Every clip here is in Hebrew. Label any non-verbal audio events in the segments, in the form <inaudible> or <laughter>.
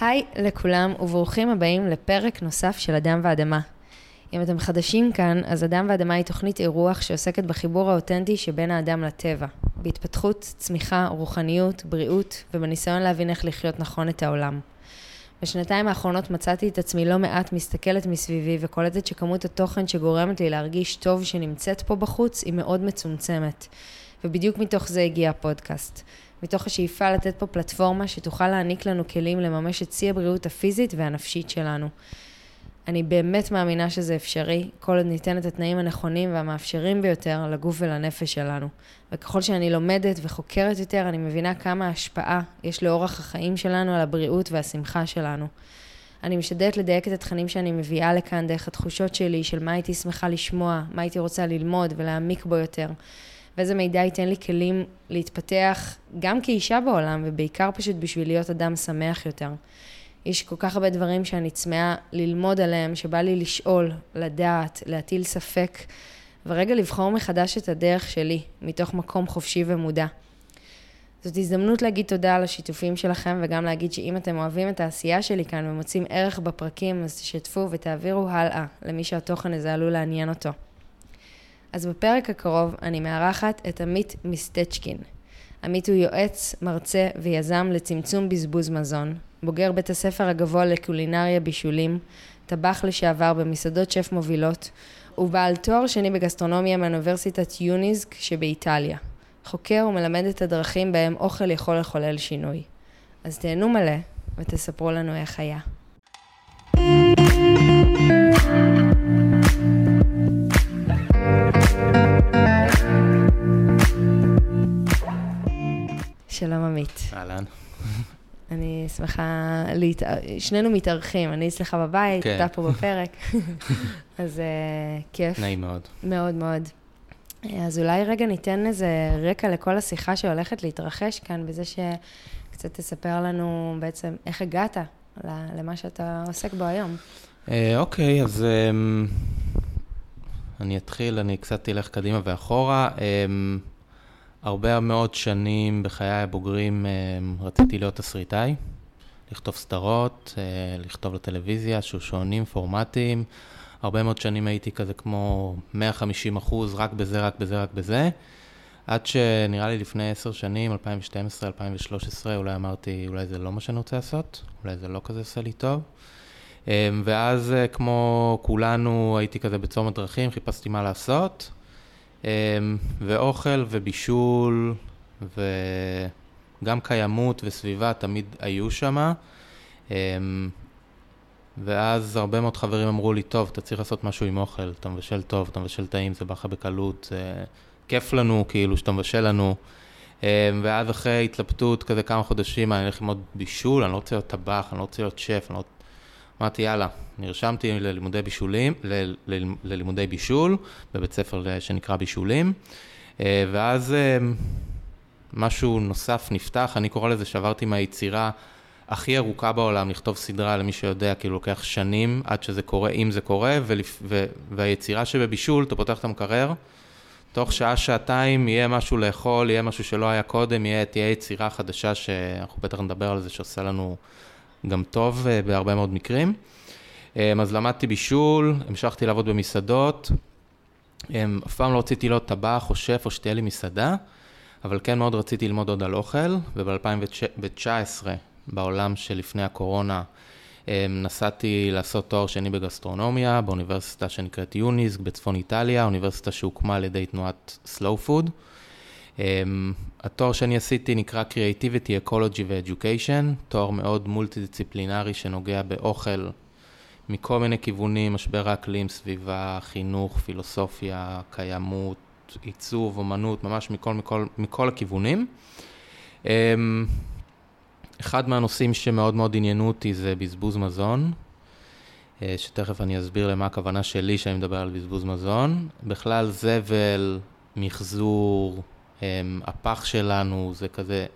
היי לכולם וברוכים הבאים לפרק נוסף של אדם ואדמה. אם אתם חדשים כאן, אז אדם ואדמה היא תוכנית אירוח שעוסקת בחיבור האותנטי שבין האדם לטבע, בהתפתחות, צמיחה, רוחניות, בריאות ובניסיון להבין איך לחיות נכון את העולם. בשנתיים האחרונות מצאתי את עצמי לא מעט מסתכלת מסביבי וקולטת שכמות התוכן שגורמת לי להרגיש טוב שנמצאת פה בחוץ היא מאוד מצומצמת. ובדיוק מתוך זה הגיע הפודקאסט. מתוך השאיפה לתת פה פלטפורמה שתוכל להעניק לנו כלים לממש את שיא הבריאות הפיזית והנפשית שלנו. אני באמת מאמינה שזה אפשרי, כל עוד ניתן את התנאים הנכונים והמאפשרים ביותר לגוף ולנפש שלנו. וככל שאני לומדת וחוקרת יותר, אני מבינה כמה השפעה יש לאורח החיים שלנו על הבריאות והשמחה שלנו. אני משתדלת לדייק את התכנים שאני מביאה לכאן דרך התחושות שלי של מה הייתי שמחה לשמוע, מה הייתי רוצה ללמוד ולהעמיק בו יותר. ואיזה מידע ייתן לי כלים להתפתח גם כאישה בעולם, ובעיקר פשוט בשביל להיות אדם שמח יותר. יש כל כך הרבה דברים שאני צמאה ללמוד עליהם, שבא לי לשאול, לדעת, להטיל ספק, ורגע לבחור מחדש את הדרך שלי, מתוך מקום חופשי ומודע. זאת הזדמנות להגיד תודה על השיתופים שלכם, וגם להגיד שאם אתם אוהבים את העשייה שלי כאן ומוצאים ערך בפרקים, אז תשתפו ותעבירו הלאה למי שהתוכן הזה עלול לעניין אותו. אז בפרק הקרוב אני מארחת את עמית מסטצ'קין. עמית הוא יועץ, מרצה ויזם לצמצום בזבוז מזון, בוגר בית הספר הגבוה לקולינריה בישולים, טבח לשעבר במסעדות שף מובילות, ובעל תואר שני בגסטרונומיה מאוניברסיטת יוניזק שבאיטליה. חוקר ומלמד את הדרכים בהם אוכל יכול לחולל שינוי. אז תהנו מלא ותספרו לנו איך היה. שלום עמית. אהלן. אני שמחה, להת... שנינו מתארחים, אני אצלך בבית, כן. אתה פה בפרק, <laughs> אז uh, כיף. נעים מאוד. מאוד מאוד. אז אולי רגע ניתן איזה רקע לכל השיחה שהולכת להתרחש כאן, בזה שקצת תספר לנו בעצם איך הגעת למה שאתה עוסק בו היום. אה, אוקיי, אז um, אני אתחיל, אני קצת אלך קדימה ואחורה. Um, הרבה מאוד שנים בחיי הבוגרים אה, רציתי להיות תסריטאי, לכתוב סדרות, אה, לכתוב לטלוויזיה, שושונים, פורמטים. הרבה מאוד שנים הייתי כזה כמו 150 אחוז, רק בזה, רק בזה, רק בזה. עד שנראה לי לפני עשר שנים, 2012, 2013, אולי אמרתי, אולי זה לא מה שאני רוצה לעשות, אולי זה לא כזה עושה לי טוב. אה, ואז כמו כולנו, הייתי כזה בצומת דרכים, חיפשתי מה לעשות. אמ, ואוכל ובישול וגם קיימות וסביבה תמיד היו שם. אמ, ואז הרבה מאוד חברים אמרו לי, טוב, אתה צריך לעשות משהו עם אוכל, אתה מבשל טוב, אתה מבשל טעים, זה בא לך בקלות, זה כיף לנו, כאילו, שאתה מבשל לנו. אמ, ואז אחרי התלבטות כזה כמה חודשים, אני הולך ללמוד בישול, אני לא רוצה להיות טבח, אני לא רוצה להיות שף, אני לא... אמרתי, יאללה, נרשמתי ללימודי בישולים, ל, ל, ללימודי בישול, בבית ספר שנקרא בישולים, אה, ואז אה, משהו נוסף נפתח, אני קורא לזה שעברתי מהיצירה הכי ארוכה בעולם, לכתוב סדרה, למי שיודע, כאילו לוקח שנים עד שזה קורה, אם זה קורה, ולפ... ו... והיצירה שבבישול, אתה פותח את המקרר, תוך שעה, שעתיים יהיה משהו לאכול, יהיה משהו שלא היה קודם, יהיה, תהיה יצירה חדשה שאנחנו בטח נדבר על זה, שעושה לנו גם טוב אה, בהרבה מאוד מקרים. אה, אז למדתי בישול, המשכתי לעבוד במסעדות. אה, אף פעם לא רציתי להיות טבח או שף או שתהיה לי מסעדה, אבל כן מאוד רציתי ללמוד עוד על אוכל, וב-2019, בעולם שלפני הקורונה, נסעתי לעשות תואר שני בגסטרונומיה באוניברסיטה שנקראת יוניסק בצפון איטליה, אוניברסיטה שהוקמה על ידי תנועת Slow Food. Um, התואר שאני עשיתי נקרא Creativity, Ecology ו-Education, תואר מאוד מולטי-דיסציפלינרי שנוגע באוכל מכל מיני כיוונים, משבר האקלים, סביבה, חינוך, פילוסופיה, קיימות, עיצוב, אמנות, ממש מכל, מכל, מכל הכיוונים. Um, אחד מהנושאים שמאוד מאוד עניינו אותי זה בזבוז מזון, אה, שתכף אני אסביר למה הכוונה שלי כשאני מדבר על בזבוז מזון. בכלל זבל, מחזור, אמ, הפח שלנו, זה כזה,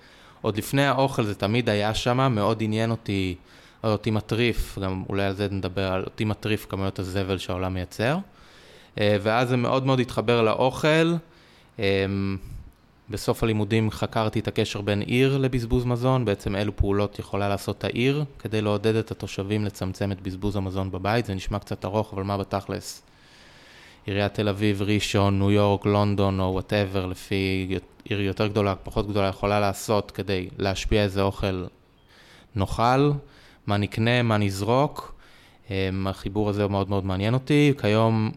עוד לפני האוכל זה תמיד היה שם, מאוד עניין אותי, אותי מטריף, גם אולי על זה נדבר, על אותי מטריף כמויות הזבל שהעולם מייצר. אה, ואז זה מאוד מאוד התחבר לאוכל, אמ, בסוף הלימודים חקרתי את הקשר בין עיר לבזבוז מזון, בעצם אילו פעולות יכולה לעשות העיר כדי לעודד את התושבים לצמצם את בזבוז המזון בבית, זה נשמע קצת ארוך, אבל מה בתכלס? עיריית תל אביב, ראשון, ניו יורק, לונדון או whatever, לפי עיר יותר גדולה, פחות גדולה, יכולה לעשות כדי להשפיע איזה אוכל נאכל, מה נקנה, מה נזרוק. אמ, החיבור הזה מאוד מאוד מעניין אותי. כיום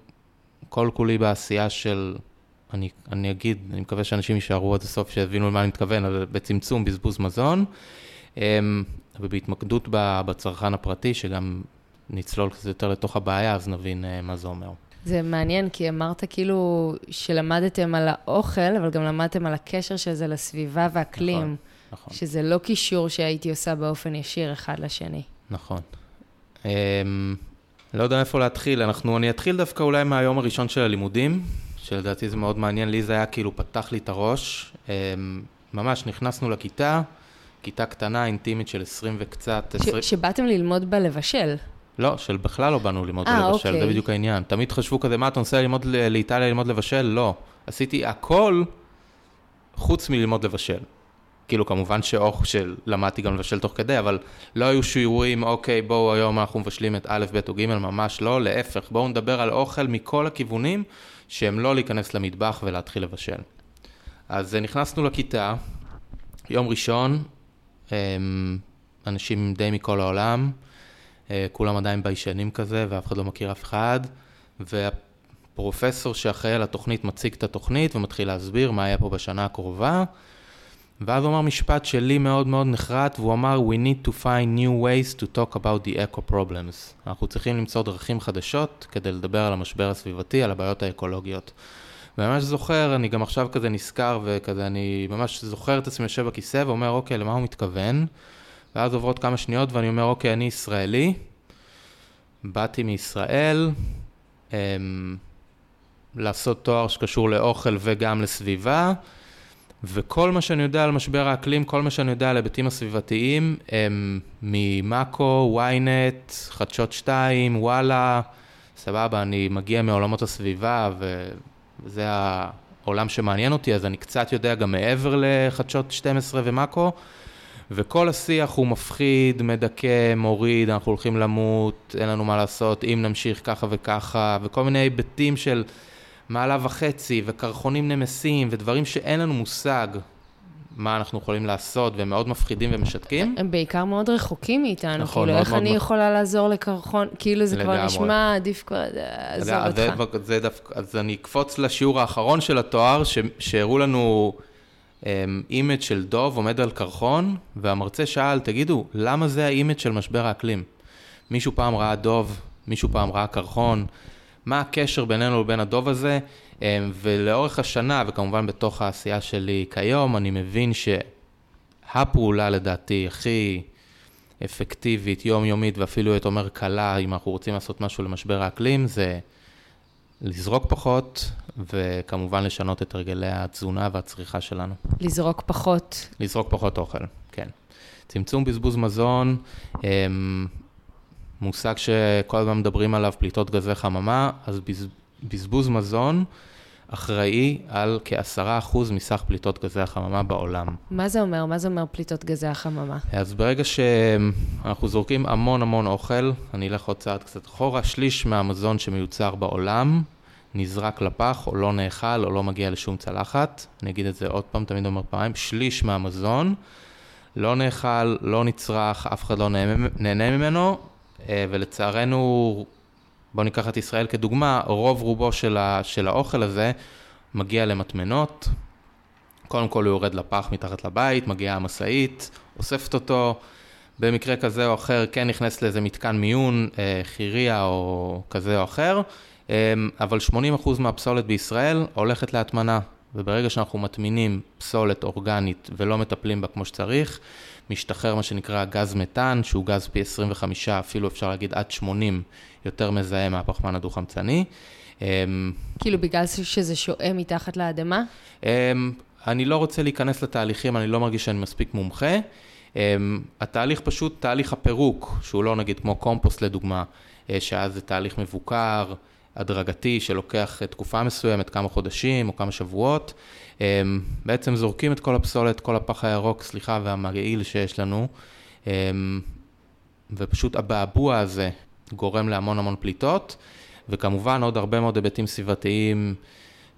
כל כולי בעשייה של, אני, אני אגיד, אני מקווה שאנשים יישארו עד הסוף, שיבינו למה אני מתכוון, אבל בצמצום בזבוז מזון, אמ, ובהתמקדות בצרכן הפרטי, שגם נצלול קצת יותר לתוך הבעיה, אז נבין אה, מה זה אומר. זה מעניין, כי אמרת כאילו שלמדתם על האוכל, אבל גם למדתם על הקשר של זה לסביבה ואקלים. נכון, נכון. שזה לא קישור שהייתי עושה באופן ישיר אחד לשני. נכון. Um, לא יודע איפה להתחיל, אנחנו, אני אתחיל דווקא אולי מהיום הראשון של הלימודים, שלדעתי זה מאוד מעניין, לי זה היה כאילו פתח לי את הראש. Um, ממש נכנסנו לכיתה, כיתה קטנה, אינטימית של 20 וקצת. ש, 20... שבאתם ללמוד בה לבשל. לא, של בכלל לא באנו ללמוד 아, לבשל, אוקיי. זה בדיוק העניין. תמיד חשבו כזה, מה, אתה נוסע ללמוד לאיטליה ללמוד לבשל? לא. עשיתי הכל חוץ מללמוד לבשל. כאילו, כמובן שאוך שלמדתי גם לבשל תוך כדי, אבל לא היו שיעורים, אוקיי, בואו היום אנחנו מבשלים את א', ב' או ג', ממש לא, להפך, בואו נדבר על אוכל מכל הכיוונים, שהם לא להיכנס למטבח ולהתחיל לבשל. אז נכנסנו לכיתה, יום ראשון, אמ, אנשים די מכל העולם, אה, כולם עדיין ביישנים כזה, ואף אחד לא מכיר אף אחד, והפרופסור שאחראי על התוכנית מציג את התוכנית ומתחיל להסביר מה היה פה בשנה הקרובה. ואז הוא אמר משפט שלי מאוד מאוד נחרט, והוא אמר, We need to find new ways to talk about the eco problems. אנחנו צריכים למצוא דרכים חדשות כדי לדבר על המשבר הסביבתי, על הבעיות האקולוגיות. ואני ממש זוכר, אני גם עכשיו כזה נזכר, וכזה אני ממש זוכר את עצמי יושב בכיסא ואומר, אוקיי, למה הוא מתכוון? ואז עוברות כמה שניות ואני אומר, אוקיי, אני ישראלי, באתי מישראל, אמ, לעשות תואר שקשור לאוכל וגם לסביבה. וכל מה שאני יודע על משבר האקלים, כל מה שאני יודע על היבטים הסביבתיים, הם ממאקו, ynet, חדשות 2, וואלה, סבבה, אני מגיע מעולמות הסביבה וזה העולם שמעניין אותי, אז אני קצת יודע גם מעבר לחדשות 12 ומאקו, וכל השיח הוא מפחיד, מדכא, מוריד, אנחנו הולכים למות, אין לנו מה לעשות, אם נמשיך ככה וככה, וכל מיני היבטים של... מעלה וחצי, וקרחונים נמסים, ודברים שאין לנו מושג מה אנחנו יכולים לעשות, והם מאוד מפחידים ומשתקים. הם בעיקר מאוד רחוקים מאיתנו, נכון, כאילו, מאוד איך מאוד אני. יכולה לעזור לקרחון, כאילו זה לגמרי. כבר נשמע, עדיף כבר, עזוב אותך. זה, זה דווקא, אז אני אקפוץ לשיעור האחרון של התואר, שהראו לנו image של דוב עומד על קרחון, והמרצה שאל, תגידו, למה זה ה image של משבר האקלים? מישהו פעם ראה דוב, מישהו פעם ראה קרחון, מה הקשר בינינו לבין הדוב הזה, אמ, ולאורך השנה, וכמובן בתוך העשייה שלי כיום, אני מבין שהפעולה לדעתי הכי אפקטיבית, יומיומית, ואפילו, הייתי אומר, קלה, אם אנחנו רוצים לעשות משהו למשבר האקלים, זה לזרוק פחות, וכמובן לשנות את הרגלי התזונה והצריכה שלנו. לזרוק פחות. לזרוק פחות אוכל, כן. צמצום בזבוז מזון, אמ, מושג שכל הזמן מדברים עליו, פליטות גזי חממה, אז בזבוז מזון אחראי על כעשרה אחוז מסך פליטות גזי החממה בעולם. מה זה אומר? מה זה אומר פליטות גזי החממה? אז ברגע שאנחנו זורקים המון המון אוכל, אני אלך עוד צעד קצת אחורה, שליש מהמזון שמיוצר בעולם נזרק לפח או לא נאכל או לא מגיע לשום צלחת. אני אגיד את זה עוד פעם, תמיד אומר פעמיים, שליש מהמזון לא נאכל, לא נצרך, אף אחד לא נהנה, ממנו, אה, ולצערנו, בואו ניקח את ישראל כדוגמה, רוב רובו של, ה, של האוכל הזה מגיע למטמנות. קודם כל הוא יורד לפח מתחת לבית, מגיעה המשאית, אוספת אותו. במקרה כזה או אחר כן נכנס לאיזה מתקן מיון, אה, חירייה או כזה או אחר, אה, אבל 80% מהפסולת בישראל הולכת להטמנה, וברגע שאנחנו מטמינים פסולת אורגנית ולא מטפלים בה כמו שצריך, משתחרר מה שנקרא גז מתאן, שהוא גז פי 25, אפילו אפשר להגיד עד 80 יותר מזהם מהפחמן הדו-חמצני. אמ, כאילו בגלל שזה שואה מתחת לאדמה? אמ, אני לא רוצה להיכנס לתהליכים, אני לא מרגיש שאני מספיק מומחה. אמ, התהליך פשוט, תהליך הפירוק, שהוא לא נגיד כמו קומפוסט לדוגמה, אה, שאז זה תהליך מבוקר, הדרגתי שלוקח תקופה מסוימת, כמה חודשים או כמה שבועות. בעצם זורקים את כל הפסולת, כל הפח הירוק, סליחה, והמגעיל שיש לנו, ופשוט הבעבוע הזה גורם להמון המון פליטות, וכמובן עוד הרבה מאוד היבטים סביבתיים,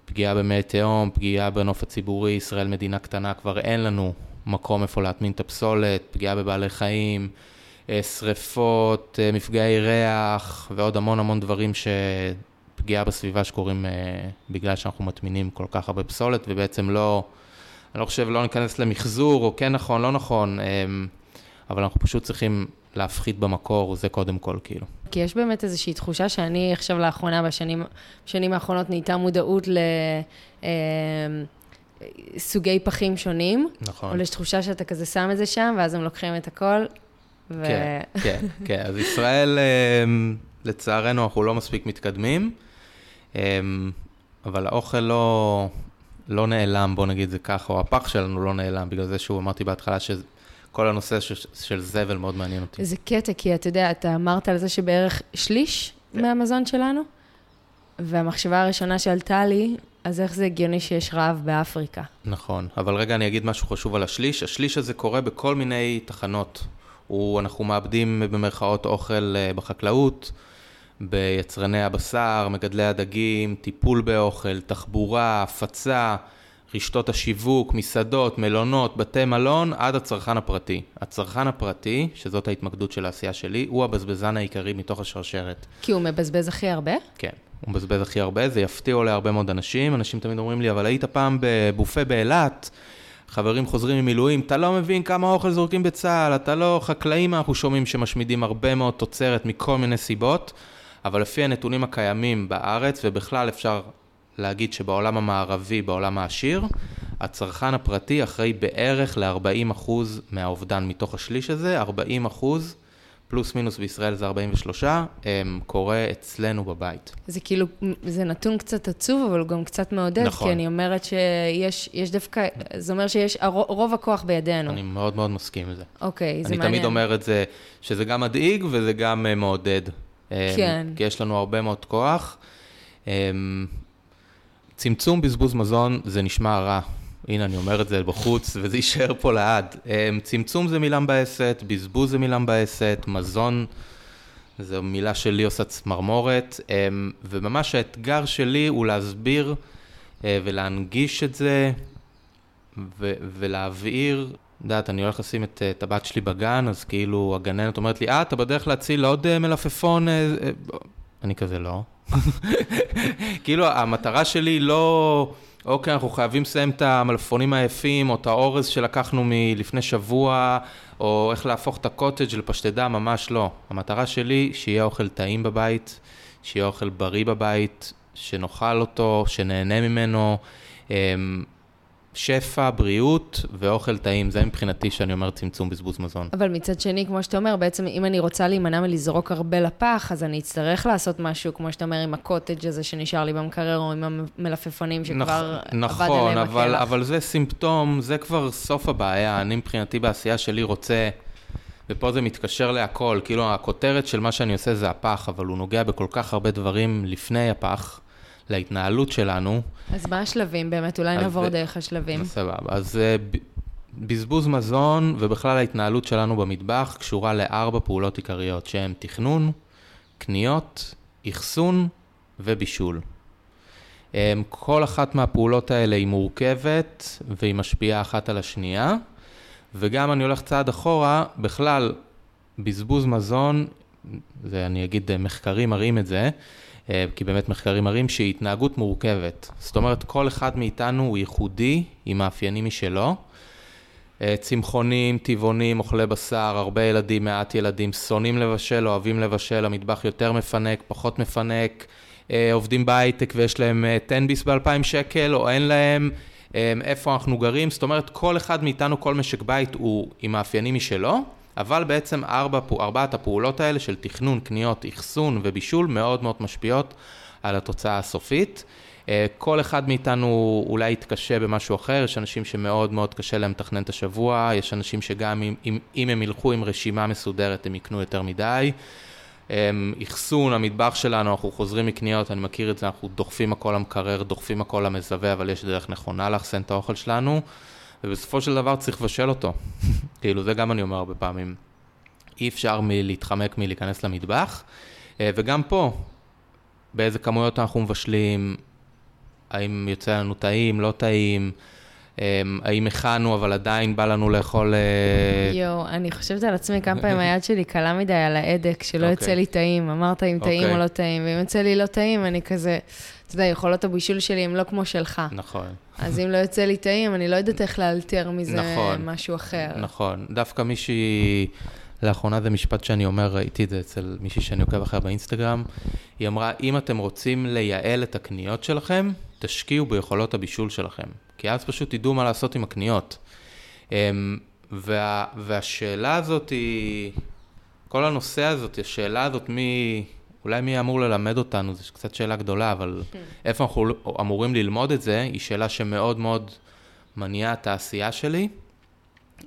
פגיעה במי תהום, פגיעה בנוף הציבורי, ישראל מדינה קטנה, כבר אין לנו מקום איפה להטמין את הפסולת, פגיעה בבעלי חיים, אה, שריפות, אה, מפגעי ריח ועוד המון המון דברים שפגיעה בסביבה שקורים אה, בגלל שאנחנו מטמינים כל כך הרבה פסולת ובעצם לא, אני לא חושב, לא ניכנס למחזור או כן נכון, לא נכון, אבל אנחנו פשוט צריכים להפחית במקור, זה קודם כל, כאילו. כי יש באמת איזושהי תחושה שאני עכשיו לאחרונה, בשנים, בשנים האחרונות נהייתה מודעות לסוגי פחים שונים. נכון. אבל יש תחושה שאתה כזה שם את זה שם, ואז הם לוקחים את הכל, ו... כן, כן, כן. אז ישראל, אמ, לצערנו, אנחנו לא מספיק מתקדמים, אמ, אבל האוכל לא, לא נעלם, בוא נגיד זה ככה, או הפח שלנו לא נעלם, בגלל זה שהוא אמרתי בהתחלה שכל הנושא של, של זבל מאוד מעניין אותי. זה קטע, כי אתה יודע, אתה אמרת על זה שבערך שליש כן. מהמזון שלנו, והמחשבה הראשונה שעלתה לי, אז איך זה הגיוני שיש רעב באפריקה? נכון, אבל רגע אני אגיד משהו חשוב על השליש. השליש הזה קורה בכל מיני תחנות. הוא, אנחנו מאבדים במרכאות אוכל אה, בחקלאות, ביצרני הבשר, מגדלי הדגים, טיפול באוכל, תחבורה, הפצה, רשתות השיווק, מסעדות, מלונות, בתי מלון, עד הצרכן הפרטי. הצרכן הפרטי, שזאת ההתמקדות של העשייה שלי, הוא הבזבזן העיקרי מתוך השרשרת. כי הוא מבזבז הכי הרבה? כן, הוא מבזבז הכי הרבה, זה יפתיע להרבה מאוד אנשים. אנשים תמיד אומרים לי, אבל היית פעם בבופה באילת, חברים חוזרים ממילואים, אתה לא מבין כמה אוכל זורקים בצה"ל, אתה לא חקלאים, אנחנו שומעים שמשמידים הרבה מאוד תוצרת מכל מיני סיבות, אבל לפי הנתונים הקיימים בארץ, ובכלל אפשר להגיד שבעולם המערבי, בעולם העשיר, הצרכן הפרטי אחראי בערך ל-40% מהאובדן מתוך השליש הזה, 40% פלוס מינוס בישראל זה 43, קורה אצלנו בבית. זה כאילו, זה נתון קצת עצוב, אבל גם קצת מעודד, נכון. כי אני אומרת שיש דווקא, זה אומר שיש, רוב הכוח בידינו. אני מאוד מאוד מסכים עם זה. אוקיי, זה אני מעניין. אני תמיד אומר את זה, שזה גם מדאיג וזה גם אה, מעודד. כן. כי יש לנו הרבה מאוד כוח. צמצום בזבוז מזון זה נשמע רע. הנה, אני אומר את זה בחוץ, וזה יישאר פה לעד. אמ, צמצום זה מילה מבאסת, בזבוז זה מילה מבאסת, מזון זו מילה שלי עושה צמרמורת, אמ, וממש האתגר שלי הוא להסביר אה, ולהנגיש את זה, ו- ולהבהיר, את יודעת, אני הולך לשים את, את הבת שלי בגן, אז כאילו הגננת אומרת לי, אה, אתה בדרך להציל עוד אה, מלפפון? אני כזה, לא. <laughs> כאילו, המטרה שלי לא... אוקיי, אנחנו חייבים לסיים את המלפפונים היפים, או את האורז שלקחנו מלפני שבוע, או איך להפוך את הקוטג' לפשטדה, ממש לא. המטרה שלי, שיהיה אוכל טעים בבית, שיהיה אוכל בריא בבית, שנאכל אותו, שנהנה ממנו. שפע, בריאות ואוכל טעים, זה מבחינתי שאני אומר צמצום בזבוז מזון. אבל מצד שני, כמו שאתה אומר, בעצם אם אני רוצה להימנע מלזרוק הרבה לפח, אז אני אצטרך לעשות משהו, כמו שאתה אומר, עם הקוטג' הזה שנשאר לי במקרר, או עם המלפפונים שכבר נכ, נכון, עבד עליהם אבל, הקלח. אבל זה סימפטום, זה כבר סוף הבעיה. אני מבחינתי בעשייה שלי רוצה, ופה זה מתקשר להכל, כאילו הכותרת של מה שאני עושה זה הפח, אבל הוא נוגע בכל כך הרבה דברים לפני הפח. להתנהלות שלנו. אז מה השלבים באמת? אולי נעבור דרך השלבים. סבבה. אז אה, בזבוז מזון ובכלל ההתנהלות שלנו במטבח קשורה לארבע פעולות עיקריות, שהן תכנון, קניות, אחסון ובישול. אמ, כל אחת מהפעולות האלה היא מורכבת והיא משפיעה אחת על השנייה, וגם אני הולך צעד אחורה, בכלל, בזבוז מזון, זה אני אגיד, מחקרים מראים את זה, אה, כי באמת מחקרים מראים שהיא התנהגות מורכבת. זאת אומרת, כל אחד מאיתנו הוא ייחודי, עם מאפיינים משלו. אה, צמחונים, טבעונים, אוכלי בשר, הרבה ילדים, מעט ילדים, שונאים לבשל, אוהבים לבשל, המטבח יותר מפנק, פחות מפנק, אה, עובדים בהייטק ויש להם תן ביס ב-2,000 שקל, או אין להם, איפה אנחנו גרים, זאת אומרת, כל אחד מאיתנו, כל משק בית הוא עם מאפיינים משלו. אבל בעצם ארבע, ארבעת הפעולות האלה של תכנון, קניות, אחסון ובישול מאוד מאוד משפיעות על התוצאה הסופית. אה, כל אחד מאיתנו אולי יתקשה במשהו אחר, יש אנשים שמאוד מאוד קשה להם לתכנן את השבוע, יש אנשים שגם אם, אם, אם הם ילכו עם רשימה מסודרת הם יקנו יותר מדי. אחסון, המטבח שלנו, אנחנו חוזרים מקניות, אני מכיר את זה, אנחנו דוחפים הכל למקרר, דוחפים הכל למזווה, אבל יש דרך נכונה לאחסן את האוכל שלנו, ובסופו של דבר צריך לבשל אותו. <laughs> כאילו, זה גם אני אומר הרבה פעמים. אי אפשר מלהתחמק מלהיכנס למטבח, אה, וגם פה, באיזה כמויות אנחנו מבשלים, האם יוצא לנו טעים, לא טעים, אמ, האם הכנו, אבל עדיין בא לנו לאכול... אה, יואו, אני חושבת על עצמי כמה פעמים היד שלי קלה מדי על ההדק, שלא יוצא אוקיי. לי טעים. אמרת אם טעים או אוקיי. לא טעים, ואם יוצא לי לא טעים, אני כזה... אתה יודע, יכולות הבישול שלי הם לא כמו שלך. נכון. אז אם לא יוצא לי טעים, אני לא יודעת איך לאלתר מזה נכון, משהו אחר. נכון. דווקא מישהי... לאחרונה זה משפט שאני אומר, ראיתי את זה אצל מישהי שאני עוקב אחריה באינסטגרם. היא אמרה, אם אתם רוצים לייעל את הקניות שלכם, תשקיעו ביכולות הבישול שלכם. כי אז פשוט תדעו מה לעשות עם הקניות. אמ, וה, והשאלה הזאת היא, כל הנושא הזאת, השאלה הזאת מי, אולי מי אמור ללמד אותנו, זו קצת שאלה גדולה, אבל כן. איפה אנחנו אמורים ללמוד את זה, היא שאלה שמאוד מאוד מניעה את העשייה שלי.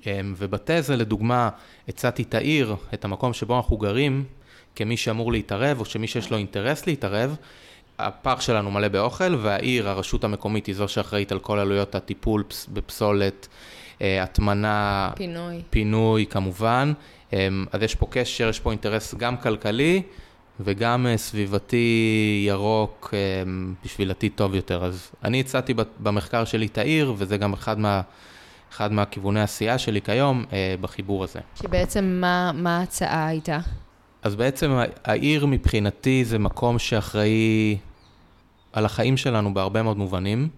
אמ, ובתזה, לדוגמה, הצעתי את העיר, את המקום שבו אנחנו גרים, כמי שאמור להתערב, או שמי שיש לו אינטרס להתערב, הפארק שלנו מלא באוכל, והעיר, הרשות המקומית, היא זו שאחראית על כל עלויות הטיפול בפסולת, אה, הטמנה, פינוי. פינוי כמובן. אמ, אז יש פה קשר, יש פה אינטרס גם כלכלי וגם אה, סביבתי ירוק אמ, בשביל עתיד טוב יותר. אז אני הצעתי במחקר שלי את העיר, וזה גם אחד מה... אחד מהכיווני העשייה שלי כיום אה, בחיבור הזה. שבעצם מה, מה ההצעה הייתה? אז בעצם העיר מבחינתי זה מקום שאחראי על החיים שלנו בהרבה מאוד מובנים.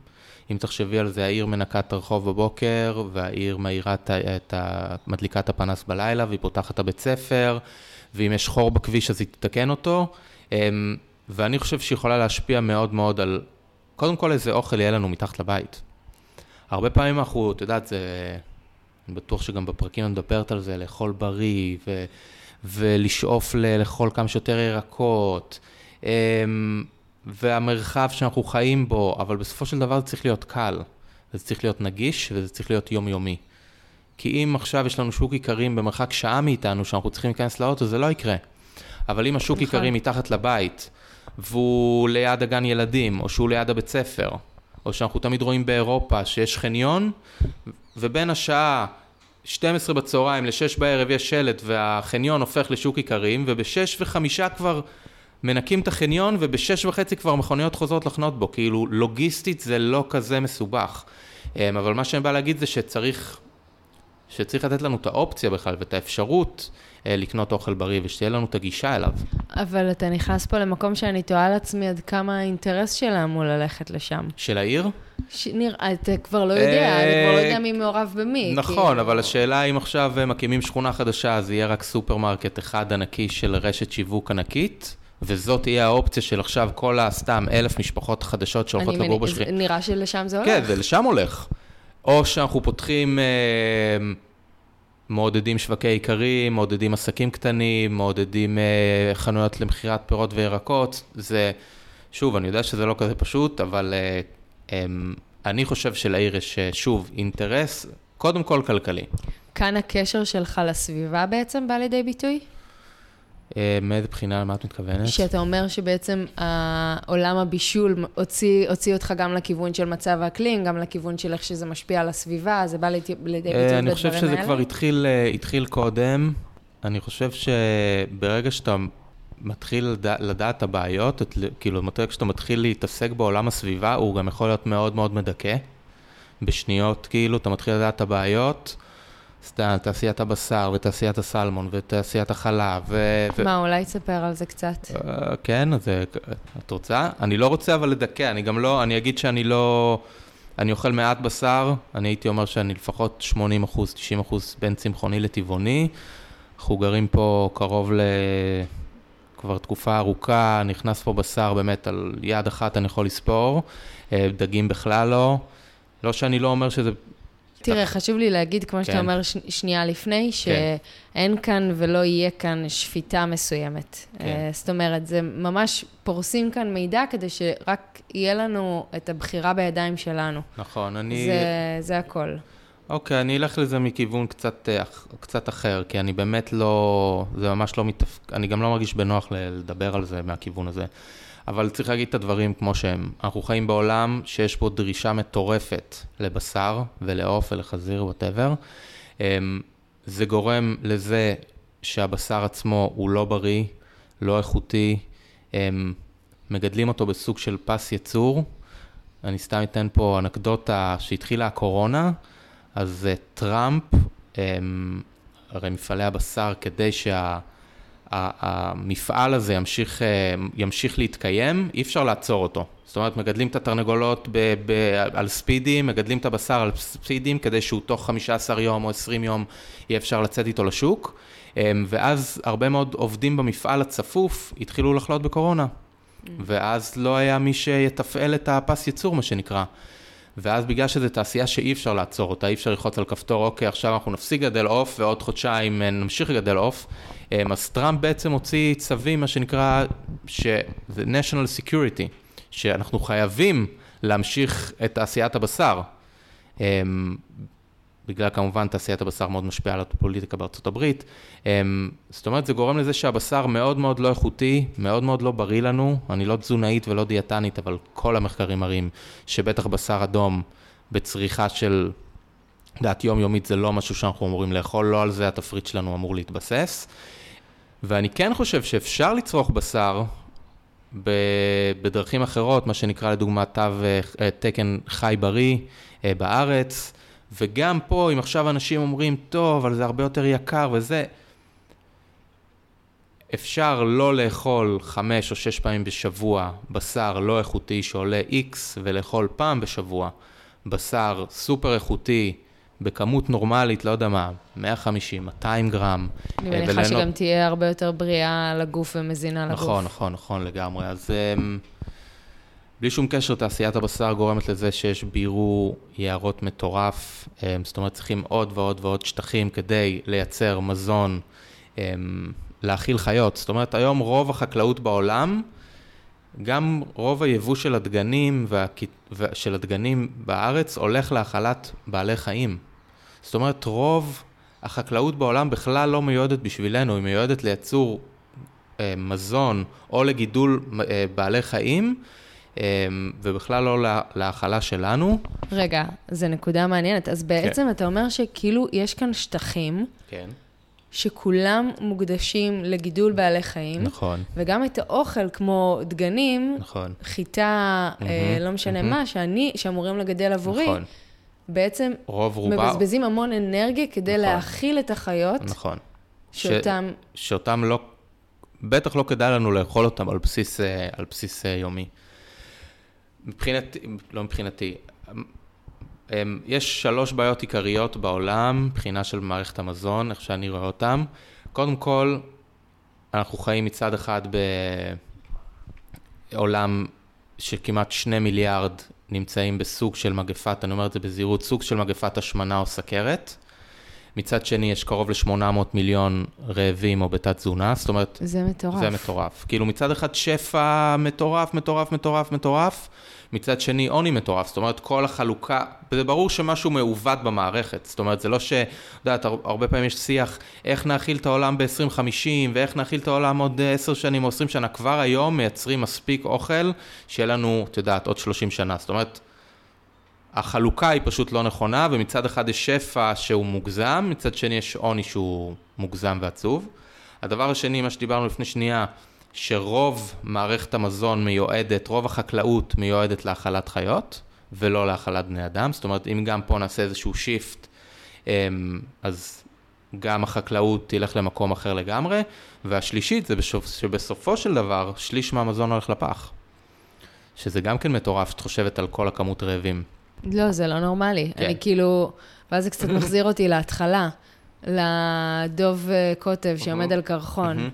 אם תחשבי על זה, העיר מנקה את הרחוב בבוקר, והעיר מאירה את ה... מדליקה את הפנס בלילה, והיא פותחת את הבית ספר, ואם יש חור בכביש אז היא תתקן אותו. אמ, ואני חושב שהיא יכולה להשפיע מאוד מאוד על, קודם כל איזה אוכל יהיה לנו מתחת לבית. הרבה פעמים אנחנו, את יודעת, זה... אני בטוח שגם בפרקים אני מדברת על זה, לאכול בריא, ו... ולשאוף לאכול כמה שיותר ירקות, אמ, והמרחב שאנחנו חיים בו, אבל בסופו של דבר זה צריך להיות קל, זה צריך להיות נגיש וזה צריך להיות יומיומי. כי אם עכשיו יש לנו שוק איכרים במרחק שעה מאיתנו, שאנחנו צריכים להיכנס לאוטו, זה לא יקרה. אבל אם השוק איכרים נכון. מתחת לבית, והוא ליד הגן ילדים, או שהוא ליד הבית ספר, או שאנחנו תמיד רואים באירופה שיש חניון, ובין השעה 12 בצהריים ל-6 בערב יש שלט והחניון הופך לשוק איכרים, וב-6 ו-5 כבר מנקים את החניון, וב-6 וחצי כבר מכוניות חוזרות לחנות בו, כאילו לוגיסטית זה לא כזה מסובך. אמ, אבל מה שאני בא להגיד זה שצריך, שצריך לתת לנו את האופציה בכלל ואת האפשרות אה, לקנות אוכל בריא ושתהיה לנו את הגישה אליו. אבל אתה נכנס פה למקום שאני תוהה על עצמי עד כמה האינטרס שלה אמור ללכת לשם. של העיר? נראה, אתה כבר לא יודע, אתה כבר לא יודע מי מעורב במי. נכון, אבל השאלה אם עכשיו מקימים שכונה חדשה, אז יהיה רק סופרמרקט אחד ענקי של רשת שיווק ענקית. וזאת תהיה האופציה של עכשיו כל הסתם אלף משפחות חדשות שהולכות לגור בשכירים. נראה שלשם זה הולך. כן, זה לשם הולך. או שאנחנו פותחים, אה, מעודדים שווקי איכרים, מעודדים עסקים קטנים, מעודדים אה, חנויות למכירת פירות וירקות. זה, שוב, אני יודע שזה לא כזה פשוט, אבל אה, אה, אני חושב שלעיר יש, אה, שוב, אינטרס, קודם כל כלכלי. כאן הקשר שלך לסביבה בעצם בא לידי ביטוי? אה, מאיזה בחינה, למה את מתכוונת? שאתה אומר שבעצם עולם הבישול הוציא, הוציא אותך גם לכיוון של מצב האקלים, גם לכיוון של איך שזה משפיע על הסביבה, זה בא לידי ביטוי בדברים האלה? אני חושב שזה כבר התחיל, אה, התחיל קודם. אני חושב שברגע שאתה מתחיל לדע, לדעת את הבעיות, את, כאילו, כשאתה מתחיל להתעסק בעולם הסביבה, הוא גם יכול להיות מאוד מאוד מדכא. בשניות, כאילו, אתה מתחיל לדעת את הבעיות. תעשיית הבשר, ותעשיית הסלמון, ותעשיית החלב, ו... מה, ו... אולי תספר על זה קצת. Uh, כן, אז אה, את רוצה? אני לא רוצה אבל לדכא, אני גם לא, אני אגיד שאני לא... אני אוכל מעט בשר, אני הייתי אומר שאני לפחות 80 אחוז, 90 אחוז בין צמחוני לטבעוני. אנחנו גרים פה קרוב ל... כבר תקופה ארוכה, נכנס פה בשר באמת על יד אחת אני יכול לספור, אה, דגים בכלל לא. לא שאני לא אומר שזה תראה, חשוב לי להגיד, כמו שאתה כן. אומר ש... שנייה לפני, כן. שאין כאן ולא יהיה כאן שפיטה מסוימת. כן. Uh, זאת אומרת, זה ממש פורסים כאן מידע כדי שרק יהיה לנו את הבחירה בידיים שלנו. נכון, אני... זה, זה הכל. אוקיי, אני אלך לזה מכיוון קצת, אה, קצת אחר, כי אני באמת לא, זה ממש לא מתפ... אני גם לא מרגיש בנוח לדבר על זה מהכיוון הזה. אבל צריך להגיד את הדברים כמו שהם. אנחנו חיים בעולם שיש בו דרישה מטורפת לבשר ולעוף ולחזיר, ווטאבר. אמ, זה גורם לזה שהבשר עצמו הוא לא בריא, לא איכותי, הם מגדלים אותו בסוג של פס ייצור. אני סתם אתן פה אנקדוטה שהתחילה הקורונה, אז אה, טראמפ, הם, הרי מפעלי הבשר, כדי שהמפעל שה, הזה ימשיך, אה, ימשיך להתקיים, אי אפשר לעצור אותו. זאת אומרת, מגדלים את התרנגולות ב, ב, על ספידים, מגדלים את הבשר על ספידים, כדי שהוא תוך 15 יום או 20 יום יהיה אפשר לצאת איתו לשוק. אמ, ואז הרבה מאוד עובדים במפעל הצפוף התחילו לחלות בקורונה. Mm. ואז לא היה מי שיתפעל את הפס ייצור, מה שנקרא. ואז בגלל שזו תעשייה שאי אפשר לעצור אותה, אי אפשר ללחוץ על כפתור, אוקיי, עכשיו אנחנו נפסיק לגדל עוף ועוד חודשיים אה, נמשיך לגדל עוף. אמ, אז טראמפ בעצם הוציא צווים, מה שנקרא, ש- national security, שאנחנו חייבים להמשיך את תעשיית הבשר. בגלל כמובן תעשיית הבשר מאוד משפיעה על הפוליטיקה בארצות הברית. אמ, זאת אומרת, זה גורם לזה שהבשר מאוד מאוד לא איכותי, מאוד מאוד לא בריא לנו. אני לא תזונאית ולא דיאטנית, אבל כל המחקרים מראים שבטח בשר אדום בצריכה של דעת יומיומית זה לא משהו שאנחנו אמורים לאכול, לא על זה התפריט שלנו אמור להתבסס. ואני כן חושב שאפשר לצרוך בשר בדרכים אחרות, מה שנקרא לדוגמה תו אה, תקן חי בריא אה, בארץ. וגם פה, אם עכשיו אנשים אומרים, טוב, אבל זה הרבה יותר יקר וזה, אפשר לא לאכול חמש או שש פעמים בשבוע בשר לא איכותי שעולה X, ולאכול פעם בשבוע בשר סופר איכותי בכמות נורמלית, לא יודע מה, 150, 200 גרם. אני מניחה ולנו... שגם תהיה הרבה יותר בריאה לגוף ומזינה לגוף. נכון, נכון, נכון לגמרי. אז... אמ, בלי שום קשר, תעשיית הבשר גורמת לזה שיש בירו יערות מטורף, אמ, זאת אומרת צריכים עוד ועוד ועוד שטחים כדי לייצר מזון, אמ, להאכיל חיות. זאת אומרת, היום רוב החקלאות בעולם, גם רוב היבוא של הדגנים, וה... של הדגנים בארץ הולך להאכלת בעלי חיים. זאת אומרת, רוב החקלאות בעולם בכלל לא מיועדת בשבילנו, היא מיועדת לייצור אה, מזון או לגידול אה, בעלי חיים. אמ, ובכלל לא להאכלה שלנו. רגע, זו נקודה מעניינת. אז בעצם כן. אתה אומר שכאילו יש כאן שטחים. כן. שכולם מוקדשים לגידול בעלי חיים. נכון. וגם את האוכל, כמו דגנים, נכון. חיטה, mm-hmm, אה, לא משנה mm-hmm. מה, שאני, שאמורים לגדל עבורי, נכון. בעצם רוב רובה... מבזבזים המון אנרגיה כדי נכון. להאכיל את החיות. נכון. שאותם... ש... שאותם לא, בטח לא כדאי לנו לאכול אותם על בסיס, אה, על בסיס אה, יומי. מבחינתי, לא מבחינתי, אמ, יש שלוש בעיות עיקריות בעולם, מבחינה של מערכת המזון, איך שאני רואה אותן. קודם כל, אנחנו חיים מצד אחד בעולם שכמעט שני מיליארד נמצאים בסוג של מגפת, אני אומר את זה בזהירות, סוג של מגפת השמנה או סכרת. מצד שני, יש קרוב ל-800 מיליון רעבים או בתת תזונה, זאת אומרת... זה מטורף. זה מטורף. כאילו מצד אחד שפע מטורף, מטורף, מטורף, מטורף, מצד שני עוני מטורף, זאת אומרת כל החלוקה, זה ברור שמשהו מעוות במערכת, זאת אומרת זה לא ש... את יודעת, הרבה פעמים יש שיח איך נאכיל את העולם ב-2050 ואיך נאכיל את העולם עוד 10 שנים או 20 שנה, כבר היום מייצרים מספיק אוכל שיהיה לנו, את יודעת, עוד 30 שנה, זאת אומרת... החלוקה היא פשוט לא נכונה, ומצד אחד יש שפע שהוא מוגזם, מצד שני יש עוני שהוא מוגזם ועצוב. הדבר השני, מה שדיברנו לפני שנייה, שרוב מערכת המזון מיועדת, רוב החקלאות מיועדת להאכלת חיות, ולא להאכלת בני אדם. זאת אומרת, אם גם פה נעשה איזשהו שיפט, אמ, אז גם החקלאות תלך למקום אחר לגמרי. והשלישית זה שבסופו של דבר, שליש מהמזון הולך לפח. שזה גם כן מטורף, שאת חושבת על כל הכמות רעבים. לא, זה לא נורמלי. כן. אני כאילו, ואז זה קצת מחזיר אותי להתחלה, לדוב אה, קוטב שעומד על קרחון.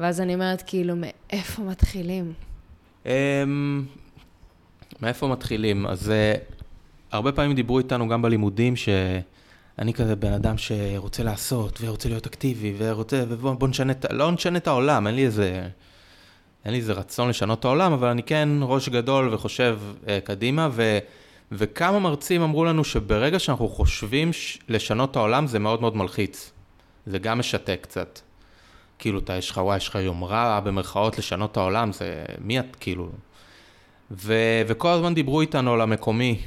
ואז אני אומרת, כאילו, מאיפה מתחילים? אמ, מאיפה מתחילים? אז אה, הרבה פעמים דיברו איתנו גם בלימודים, שאני כזה בן אדם שרוצה לעשות, ורוצה להיות אקטיבי, ורוצה, ובוא נשנה, לא נשנה את העולם, אין לי איזה... אין לי איזה רצון לשנות את העולם, אבל אני כן ראש גדול וחושב uh, קדימה, ו, וכמה מרצים אמרו לנו שברגע שאנחנו חושבים לשנות את העולם, זה מאוד מאוד מלחיץ. זה גם משתק קצת. כאילו, אתה, יש לך, וואי, יש לך יומרה במרכאות לשנות את העולם, זה... מי את, כאילו... ו, וכל הזמן דיברו איתנו על המקומי.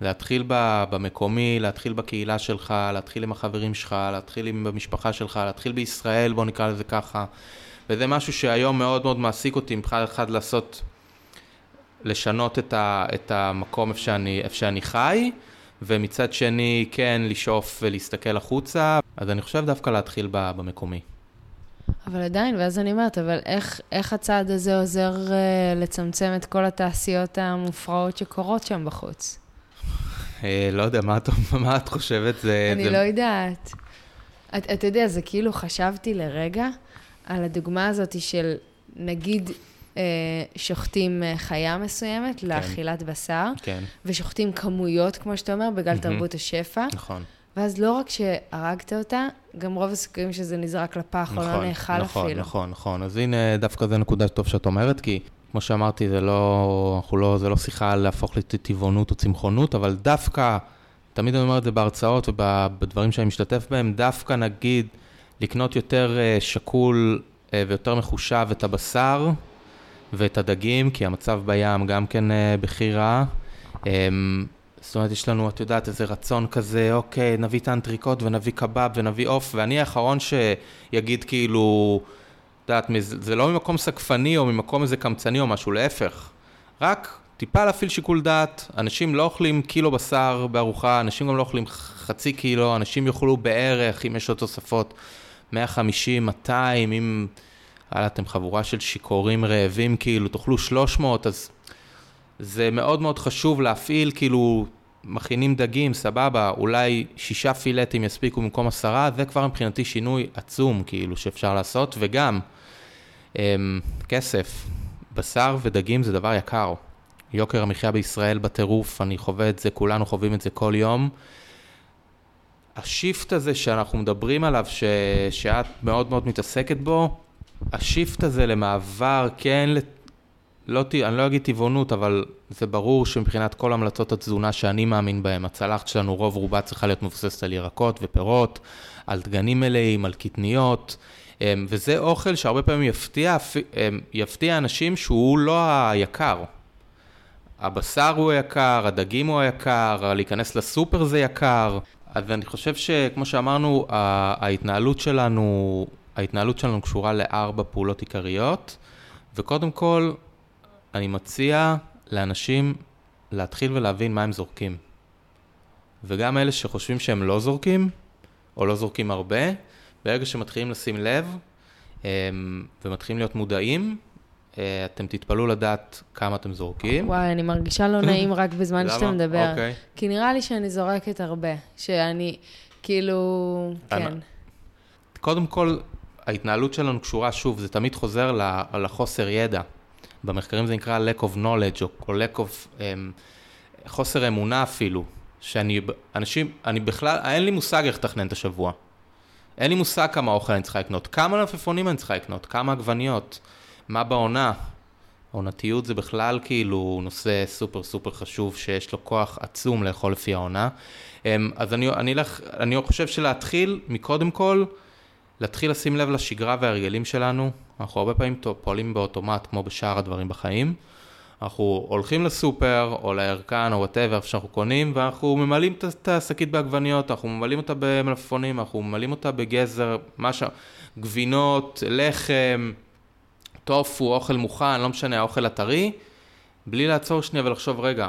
להתחיל ב, במקומי, להתחיל בקהילה שלך, להתחיל עם החברים שלך, להתחיל עם במשפחה שלך, להתחיל בישראל, בוא נקרא לזה ככה. וזה משהו שהיום מאוד מאוד מעסיק אותי, מבחינת אחד לעשות, לשנות את, ה, את המקום איפה שאני, איפה שאני חי, ומצד שני, כן, לשאוף ולהסתכל החוצה. אז אני חושב דווקא להתחיל במקומי. אבל עדיין, ואז אני אומרת, אבל איך, איך הצעד הזה עוזר uh, לצמצם את כל התעשיות המופרעות שקורות שם בחוץ? אה, לא יודע, מה את, <laughs> מה את חושבת? זה... אני זה... לא יודעת. אתה את יודע, זה כאילו חשבתי לרגע על הדוגמה הזאת של, נגיד, שוחטים אה, חיה מסוימת כן. לאכילת בשר, כן. ושוחטים כמויות, כמו שאתה אומר, בגלל mm-hmm. תרבות השפע. נכון. ואז לא רק שהרגת אותה, גם רוב הסיכויים שזה נזרק לפח נכון, או לא נכון, נאכל נכון, אפילו. נכון, נכון. אז הנה, דווקא זו נקודה טוב שאת אומרת, כי כמו שאמרתי, זה לא, לא, זה לא שיחה להפוך לטבעונות או צמחונות, אבל דווקא, תמיד אני אומר את זה בהרצאות ובדברים שאני משתתף בהם, דווקא נגיד לקנות יותר אה, שקול אה, ויותר מחושב את הבשר ואת הדגים, כי המצב בים גם כן אה, בכי רע. אמ, זאת אומרת, יש לנו, את יודעת, איזה רצון כזה, אוקיי, נביא את האנטריקוט ונביא קבב ונביא עוף, ואני האחרון שיגיד כאילו, את יודעת, זה לא ממקום סקפני או ממקום איזה קמצני או משהו, להפך. רק טיפה להפעיל שיקול דעת, אנשים לא אוכלים קילו בשר בארוחה, אנשים גם לא אוכלים חצי קילו, אנשים יאכלו בערך, אם יש עוד תוספות, 150, 200, אם... הלאה, אתם חבורה של שיכורים רעבים, כאילו, תאכלו 300, אז זה מאוד מאוד חשוב להפעיל, כאילו, מכינים דגים, סבבה, אולי שישה פילטים יספיקו במקום עשרה, זה כבר מבחינתי שינוי עצום, כאילו, שאפשר לעשות, וגם, אמ, כסף, בשר ודגים זה דבר יקר. יוקר המחיה בישראל בטירוף, אני חווה את זה, כולנו חווים את זה כל יום. השיפט הזה שאנחנו מדברים עליו, ש... שאת מאוד מאוד מתעסקת בו, השיפט הזה למעבר, כן, לא, אני לא אגיד טבעונות, אבל זה ברור שמבחינת כל המלצות התזונה שאני מאמין בהן, הצלחת שלנו רוב רובה צריכה להיות מבוססת על ירקות ופירות, על דגנים מלאים, על קטניות, אמ, וזה אוכל שהרבה פעמים יפתיע, אמ, יפתיע אנשים שהוא לא היקר. הבשר הוא היקר, הדגים הוא היקר, להיכנס לסופר זה יקר. אז אני חושב שכמו שאמרנו, ההתנהלות שלנו, ההתנהלות שלנו קשורה לארבע פעולות עיקריות, וקודם כל, אני מציע לאנשים להתחיל ולהבין מה הם זורקים. וגם אלה שחושבים שהם לא זורקים, או לא זורקים הרבה, ברגע שמתחילים לשים לב אמ, ומתחילים להיות מודעים, אה, אתם תתפלאו לדעת כמה אתם זורקים. וואי, אני מרגישה לא נעים רק בזמן שאתה מדבר. אוקיי. כי נראה לי שאני זורקת הרבה, שאני, כאילו, כן. קודם כל, ההתנהלות שלנו קשורה, שוב, זה תמיד חוזר לחוסר ידע. במחקרים זה נקרא lack of knowledge, או lack of, um, חוסר אמונה אפילו, שאני, אנשים, אני בכלל, אין לי מושג איך לתכנן את השבוע. אין לי מושג כמה אוכל אני צריכה לקנות, כמה נפפונים אני צריכה לקנות, כמה עגבניות, מה בעונה. עונתיות זה בכלל כאילו נושא סופר סופר חשוב שיש לו כוח עצום לאכול לפי העונה. אמ, אז אני, אני, לך, אני חושב שלהתחיל, מקודם כל, להתחיל לשים לב לשגרה וההרגלים שלנו. אנחנו הרבה פעמים פועלים באוטומט, כמו בשאר הדברים בחיים. אנחנו הולכים לסופר, או לירקן, או whatever, איפה שאנחנו קונים, ואנחנו ממלאים את השקית בעגבניות, אנחנו ממלאים אותה במלפפונים, אנחנו ממלאים אותה בגזר, מה ש... גבינות, לחם, טופו, אוכל מוכן, לא משנה, האוכל הטרי, בלי לעצור שנייה ולחשוב, רגע,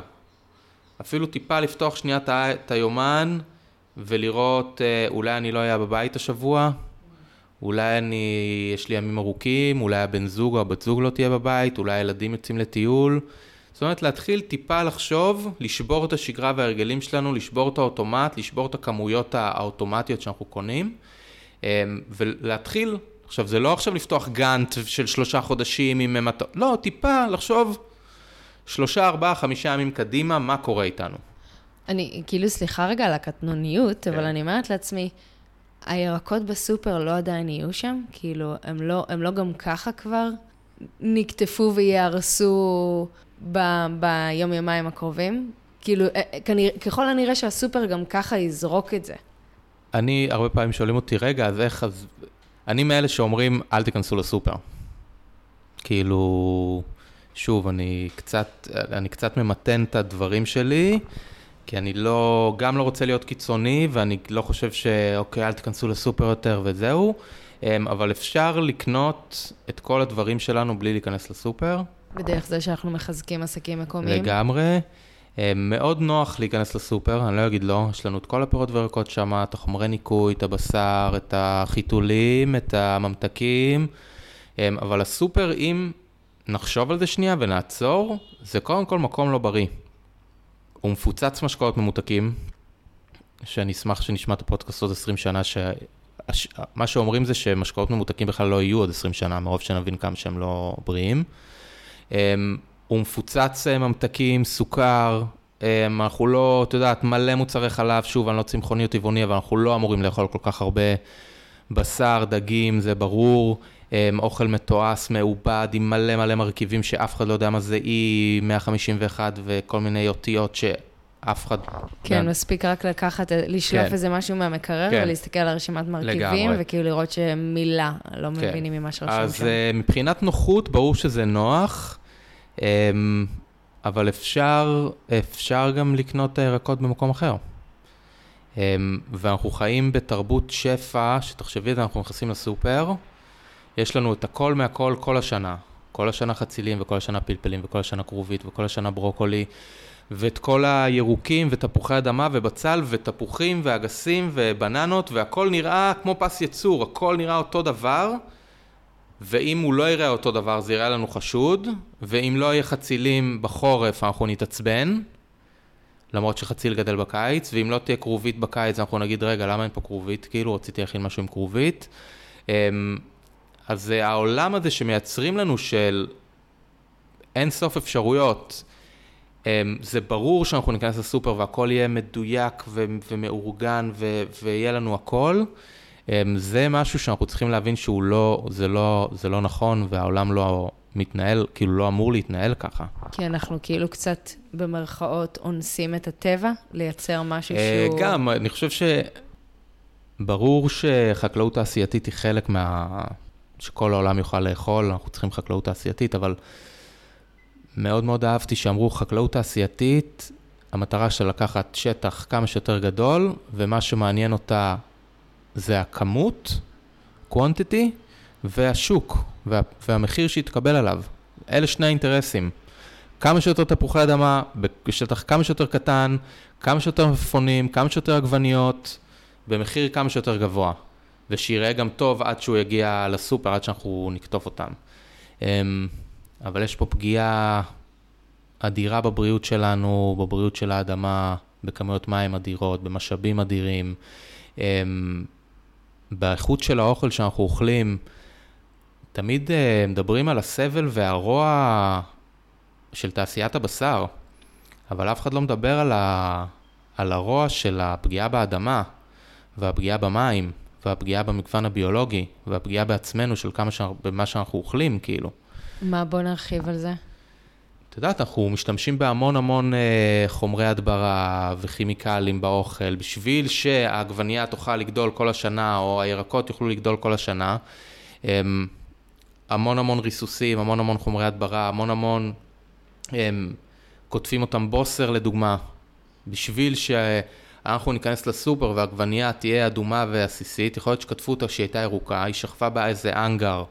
אפילו טיפה לפתוח שנייה את היומן ולראות, אה, אולי אני לא אהיה בבית השבוע, אולי אני, יש לי ימים ארוכים, אולי הבן זוג או הבת זוג לא תהיה בבית, אולי הילדים יוצאים לטיול. זאת אומרת, להתחיל טיפה לחשוב, לשבור את השגרה וההרגלים שלנו, לשבור את האוטומט, לשבור את הכמויות האוטומטיות שאנחנו קונים, אמ, ולהתחיל, עכשיו, זה לא עכשיו לפתוח גאנט של שלושה חודשים עם מטות, לא, טיפה לחשוב שלושה, ארבעה, חמישה ימים קדימה, מה קורה איתנו. אני, כאילו, סליחה רגע על הקטנוניות, כן. אבל אני אומרת לעצמי, הירקות בסופר לא עדיין יהיו שם? כאילו, הם לא, הם לא גם ככה כבר נקטפו וייהרסו ב, ביום-יומיים הקרובים? כאילו, אה, אה, כנראה, ככל הנראה שהסופר גם ככה יזרוק את זה. אני, הרבה פעמים שואלים אותי, רגע, אז איך, אז... אני מאלה שאומרים, אל תיכנסו לסופר. כאילו, שוב, אני קצת, אני קצת ממתן את הדברים שלי, כי אני לא, גם לא רוצה להיות קיצוני, ואני לא חושב שאוקיי, אל תיכנסו לסופר יותר וזהו, אמ, אבל אפשר לקנות את כל הדברים שלנו בלי להיכנס לסופר. בדרך זה שאנחנו מחזקים עסקים מקומיים. לגמרי. אמ, מאוד נוח להיכנס לסופר, אני לא אגיד לא, יש לנו את כל הפירות וירקות שם, את החומרי ניקוי, את הבשר, את החיתולים, את הממתקים, אמ, אבל הסופר, אם נחשוב על זה שנייה ונעצור, זה קודם כל מקום לא בריא. הוא מפוצץ משקאות ממותקים, שאני אשמח שנשמע את הפודקאסט עוד 20 שנה, שמה שאומרים זה שמשקאות ממותקים בכלל לא יהיו עוד 20 שנה, מרוב שנבין כמה שהם לא בריאים. אמ, הוא מפוצץ אה, ממתקים, סוכר, אמ, אנחנו לא, את יודעת, מלא מוצרי חלב, שוב, אני לא צמחוני או טבעוני, אבל אנחנו לא אמורים לאכול כל כך הרבה בשר, דגים, זה ברור. אמ, אוכל מתועש, מעובד, עם מלא מלא מרכיבים שאף אחד לא יודע מה זה E151 וכל מיני אותיות שאף אחד... כן, לא... מספיק רק לקחת, לשלוף כן. איזה משהו מהמקרר כן. ולהסתכל על הרשימת מרכיבים, לגמרי. וכאילו לראות שמילה, לא כן. מבינים ממה שרשום שם. אז uh, מבחינת נוחות, ברור שזה נוח, um, אבל אפשר, אפשר גם לקנות את הירקות במקום אחר. Um, ואנחנו חיים בתרבות שפע, שתחשבי את זה, אנחנו נכנסים לסופר, יש לנו את הכל מהכל כל השנה. כל השנה חצילים, וכל השנה פלפלים, וכל השנה כרובית, וכל השנה ברוקולי, ואת כל הירוקים, ותפוחי אדמה, ובצל, ותפוחים, ואגסים, ובננות, והכל נראה כמו פס ייצור, הכל נראה אותו דבר, ואם הוא לא יראה אותו דבר, זה יראה לנו חשוד, ואם לא יהיה חצילים בחורף, אנחנו נתעצבן, למרות שחציל גדל בקיץ, ואם לא תהיה כרובית בקיץ, אנחנו נגיד, רגע, למה אין פה כרובית? כאילו, רציתי להכין משהו עם כרובית. אז העולם הזה שמייצרים לנו של אין סוף אפשרויות, אמ, זה ברור שאנחנו ניכנס לסופר והכל יהיה מדויק ומאורגן ויהיה לנו הכל. אמ, זה משהו שאנחנו צריכים להבין שהוא לא, זה לא, זה לא נכון והעולם לא מתנהל, כאילו לא אמור להתנהל ככה. כי אנחנו כאילו קצת במרכאות אונסים את הטבע, לייצר משהו אה, שהוא... גם, אני חושב שברור שחקלאות תעשייתית היא חלק מה... שכל העולם יוכל לאכול, אנחנו צריכים חקלאות תעשייתית, אבל מאוד מאוד אהבתי שאמרו חקלאות תעשייתית, המטרה של לקחת שטח כמה שיותר גדול, ומה שמעניין אותה זה הכמות, quantity, והשוק, וה, והמחיר שיתקבל עליו. אלה שני האינטרסים. כמה שיותר תפוחי אדמה, בשטח כמה שיותר קטן, כמה שיותר מפפונים, כמה שיותר עגבניות, במחיר כמה שיותר גבוה. ושיראה גם טוב עד שהוא יגיע לסופר, עד שאנחנו נקטוף אותם. אמ, אבל יש פה פגיעה אדירה בבריאות שלנו, בבריאות של האדמה, בכמויות מים אדירות, במשאבים אדירים, אמ, באיכות של האוכל שאנחנו אוכלים. תמיד אה, מדברים על הסבל והרוע של תעשיית הבשר, אבל אף אחד לא מדבר על, ה... על הרוע של הפגיעה באדמה והפגיעה במים והפגיעה במגוון הביולוגי, והפגיעה בעצמנו של כמה ש... במה שאנחנו אוכלים, כאילו. מה, בוא נרחיב על זה. את יודעת, אנחנו משתמשים בהמון המון אה, חומרי הדברה וכימיקלים באוכל, בשביל שהעגבנייה תוכל לגדול כל השנה, או הירקות יוכלו לגדול כל השנה. אה, המון המון ריסוסים, המון המון חומרי הדברה, המון המון, אה, קוטפים אותם בוסר לדוגמה, בשביל ש... אנחנו ניכנס לסופר והעגבנייה תהיה אדומה ועסיסית, יכול להיות שכתבו אותה שהיא הייתה ירוקה, היא שכבה באיזה אנגר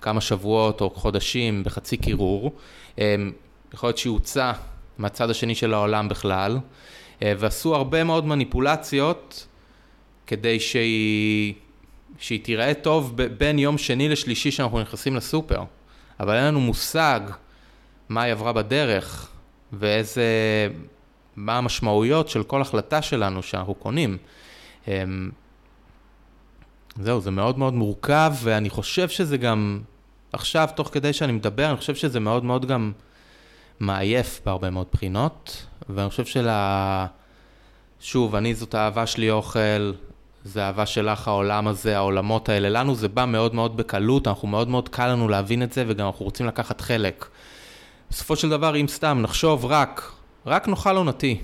כמה שבועות או חודשים בחצי קירור, אמ, יכול להיות שהיא הוצאה מהצד השני של העולם בכלל, אה, ועשו הרבה מאוד מניפולציות כדי שהיא, שהיא תיראה טוב בין יום שני לשלישי שאנחנו נכנסים לסופר, אבל אין לנו מושג מה היא עברה בדרך ואיזה... מה המשמעויות של כל החלטה שלנו שאנחנו קונים. אמ, זהו, זה מאוד מאוד מורכב, ואני חושב שזה גם, עכשיו, תוך כדי שאני מדבר, אני חושב שזה מאוד מאוד גם מעייף בהרבה מאוד בחינות, ואני חושב של ה... שוב, אני זאת האהבה שלי אוכל, זה אהבה שלך העולם הזה, העולמות האלה. לנו זה בא מאוד מאוד בקלות, אנחנו מאוד מאוד קל לנו להבין את זה, וגם אנחנו רוצים לקחת חלק. בסופו של דבר, אם סתם נחשוב רק רק נאכל עונתי.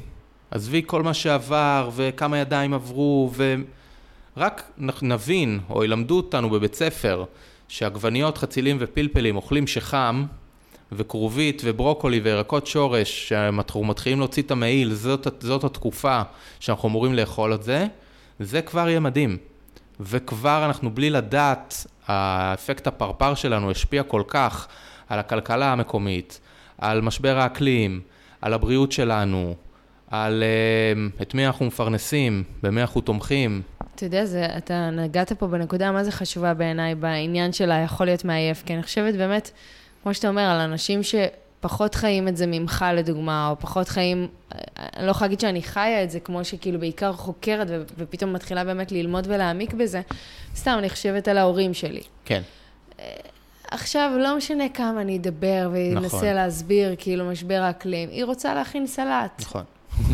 עזבי כל מה שעבר וכמה ידיים עברו, ורק נבין, או ילמדו אותנו בבית ספר, שעגבניות, חצילים ופלפלים אוכלים שחם, וכרובית וברוקולי וירקות שורש, שאנחנו מתחילים להוציא את המעיל, זאת, זאת התקופה שאנחנו אמורים לאכול את זה, זה כבר יהיה מדהים. וכבר אנחנו בלי לדעת, האפקט הפרפר שלנו השפיע כל כך על הכלכלה המקומית, על משבר האקלים, על הבריאות שלנו, על uh, את מי אנחנו מפרנסים, במי אנחנו תומכים. אתה יודע, זה, אתה נגעת פה בנקודה מה זה חשובה בעיניי, בעניין של היכול להיות מעייף, כי אני חושבת באמת, כמו שאתה אומר, על אנשים שפחות חיים את זה ממך לדוגמה, או פחות חיים, אני לא יכולה להגיד שאני חיה את זה, כמו שכאילו בעיקר חוקרת, ו- ופתאום מתחילה באמת ללמוד ולהעמיק בזה, סתם, אני חושבת על ההורים שלי. כן. עכשיו, לא משנה כמה אני אדבר ואנסה נכון. להסביר, כאילו, משבר האקלים, היא רוצה להכין סלט. נכון. <laughs>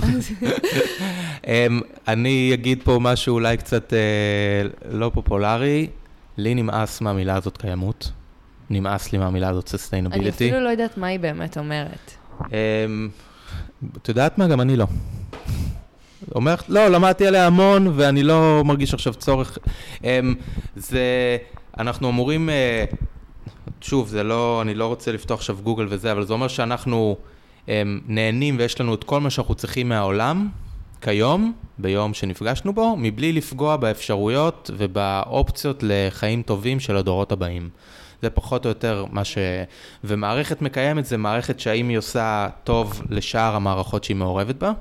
אמ, אני אגיד פה משהו אולי קצת אה, לא פופולרי. לי נמאס מהמילה הזאת קיימות. נמאס לי מהמילה הזאת sustainability. אני אפילו לא יודעת מה היא באמת אומרת. אמ, את יודעת מה? גם אני לא. אומרת, לא, למדתי עליה המון ואני לא מרגיש עכשיו צורך. אמ, זה, אנחנו אמורים, אה, שוב, זה לא, אני לא רוצה לפתוח עכשיו גוגל וזה, אבל זה אומר שאנחנו... הם נהנים ויש לנו את כל מה שאנחנו צריכים מהעולם, כיום, ביום שנפגשנו בו, מבלי לפגוע באפשרויות ובאופציות לחיים טובים של הדורות הבאים. זה פחות או יותר מה ש... ומערכת מקיימת זה מערכת שהאם היא עושה טוב לשאר המערכות שהיא מעורבת בה,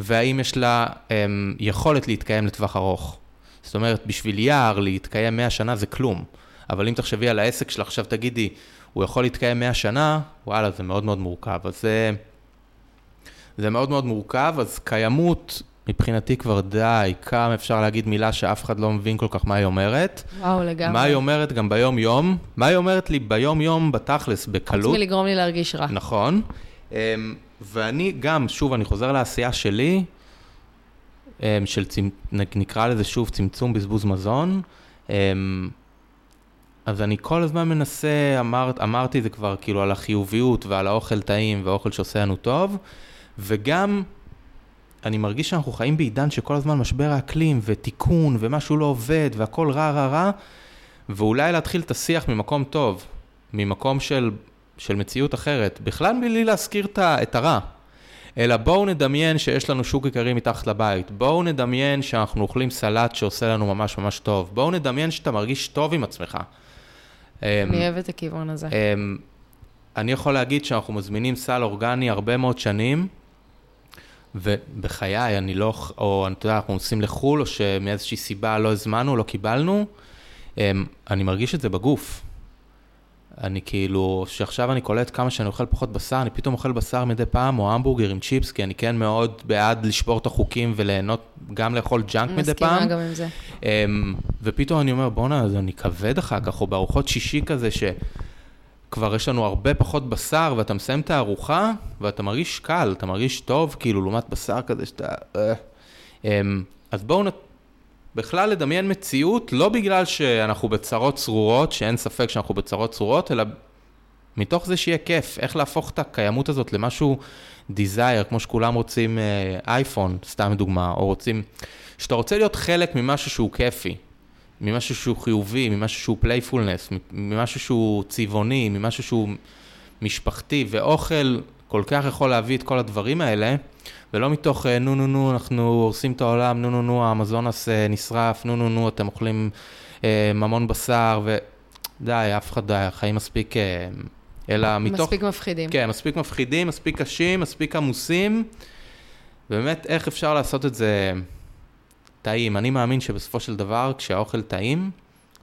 והאם יש לה הם, יכולת להתקיים לטווח ארוך. זאת אומרת, בשביל יער להתקיים 100 שנה זה כלום. אבל אם תחשבי על העסק שלך, עכשיו תגידי, הוא יכול להתקיים 100 שנה, וואלה, זה מאוד מאוד מורכב. אז זה, זה מאוד מאוד מורכב, אז קיימות, מבחינתי כבר די, כמה אפשר להגיד מילה שאף אחד לא מבין כל כך מה היא אומרת. וואו, לגמרי. מה היא אומרת גם ביום-יום, מה היא אומרת לי ביום-יום, בתכלס, בקלות. חוץ מלגרום לי להרגיש רע. נכון. אמ, ואני גם, שוב, אני חוזר לעשייה שלי, אמ, של, צמצ... נקרא לזה שוב, צמצום בזבוז מזון. אז אני כל הזמן מנסה, אמר, אמרתי זה כבר כאילו על החיוביות ועל האוכל טעים ואוכל שעושה לנו טוב, וגם אני מרגיש שאנחנו חיים בעידן שכל הזמן משבר האקלים ותיקון ומשהו לא עובד והכל רע רע רע, ואולי להתחיל את השיח ממקום טוב, ממקום של, של מציאות אחרת, בכלל בלי להזכיר את הרע. אלא בואו נדמיין שיש לנו שוק עיקרי מתחת לבית, בואו נדמיין שאנחנו אוכלים סלט שעושה לנו ממש ממש טוב, בואו נדמיין שאתה מרגיש טוב עם עצמך. אני אמ, אוהבת את הכיוון הזה. אמ, אני יכול להגיד שאנחנו מזמינים סל אורגני הרבה מאוד שנים, ובחיי, אני לא, או אתה יודע, אנחנו נוסעים לחו"ל, או שמאיזושהי סיבה לא הזמנו, לא קיבלנו, אמ, אני מרגיש את זה בגוף. אני כאילו, שעכשיו אני קולט כמה שאני אוכל פחות בשר, אני פתאום אוכל בשר מדי פעם, או המבורגר עם צ'יפס, כי אני כן מאוד בעד לשבור את החוקים וליהנות, גם לאכול ג'אנק מדי פעם. מסכימה גם עם זה. אמ, ופתאום אני אומר, בואנה, אז אני כבד אחר כך, או בארוחות שישי כזה, שכבר יש לנו הרבה פחות בשר, ואתה מסיים את הארוחה, ואתה מרגיש קל, אתה מרגיש טוב, כאילו, לעומת בשר כזה שאתה... אמ, אז בואו בכלל לדמיין מציאות, לא בגלל שאנחנו בצרות צרורות, שאין ספק שאנחנו בצרות צרורות, אלא מתוך זה שיהיה כיף, איך להפוך את הקיימות הזאת למשהו desire, כמו שכולם רוצים אייפון, אה, סתם דוגמה, או רוצים, שאתה רוצה להיות חלק ממשהו שהוא כיפי, ממשהו שהוא חיובי, ממשהו שהוא playfulness, ממשהו שהוא צבעוני, ממשהו שהוא משפחתי, ואוכל כל כך יכול להביא את כל הדברים האלה. ולא מתוך אה, נו נו נו, אנחנו הורסים את העולם, נו נו נו, האמזונס נשרף, נו נו נו, אתם אוכלים אה, ממון בשר, ודי, אף אחד די, החיים מספיק, אה, אלא מתוך... מספיק מפחידים. כן, מספיק מפחידים, מספיק קשים, מספיק עמוסים. באמת, איך אפשר לעשות את זה טעים? אני מאמין שבסופו של דבר, כשהאוכל טעים,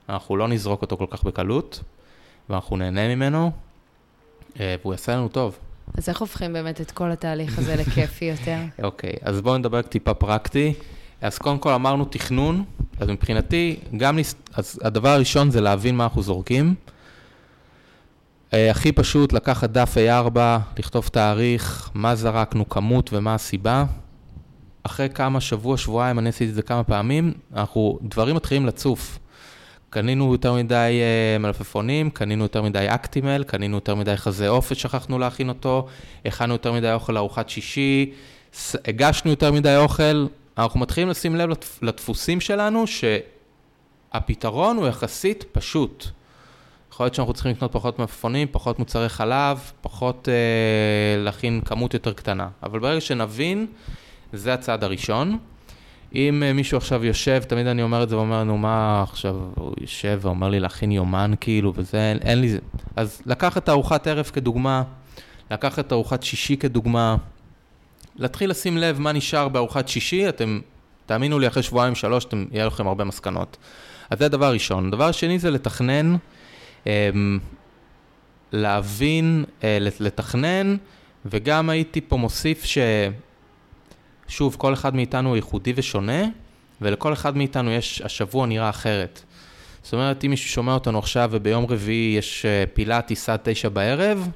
אנחנו לא נזרוק אותו כל כך בקלות, ואנחנו נהנה ממנו, אה, והוא יעשה לנו טוב. אז איך הופכים באמת את כל התהליך הזה לכיפי יותר? <laughs> אוקיי, okay, אז בואו נדבר טיפה פרקטי. אז קודם כל אמרנו תכנון, אז מבחינתי, גם, אז הדבר הראשון זה להבין מה אנחנו זורקים. Uh, הכי פשוט לקחת דף A4, לכתוב תאריך, מה זרקנו, כמות ומה הסיבה. אחרי כמה שבוע, שבועיים, אני עשיתי את זה כמה פעמים, אנחנו, דברים מתחילים לצוף. קנינו יותר מדי uh, מלפפונים, קנינו יותר מדי אקטימל, קנינו יותר מדי חזה עוף ושכחנו להכין אותו, הכנו יותר מדי אוכל לארוחת שישי, הגשנו יותר מדי אוכל, אנחנו מתחילים לשים לב לדפוסים שלנו, שהפתרון הוא יחסית פשוט. יכול להיות שאנחנו צריכים לקנות פחות מלפפונים, פחות מוצרי חלב, פחות אה, להכין כמות יותר קטנה. אבל ברגע שנבין, זה הצעד הראשון. אם אה, מישהו עכשיו יושב, תמיד אני אומר את זה ואומר, נו מה עכשיו, הוא יושב ואומר לי להכין יומן כאילו, וזה, אין, אין לי זה. אז לקחת ארוחת ערב כדוגמה, לקחת ארוחת שישי כדוגמה, להתחיל לשים לב מה נשאר בארוחת שישי, אתם, תאמינו לי, אחרי שבועיים, שלוש, אתם, יהיה לכם הרבה מסקנות. אז זה דבר ראשון. דבר שני זה לתכנן, אמ, להבין, אה, לתכנן, וגם הייתי פה מוסיף ש... שוב, כל אחד מאיתנו ייחודי ושונה, ולכל אחד מאיתנו יש, השבוע נראה אחרת. זאת אומרת, אם מישהו שומע אותנו עכשיו וביום רביעי יש אה, פילאטיס עד תשע בערב,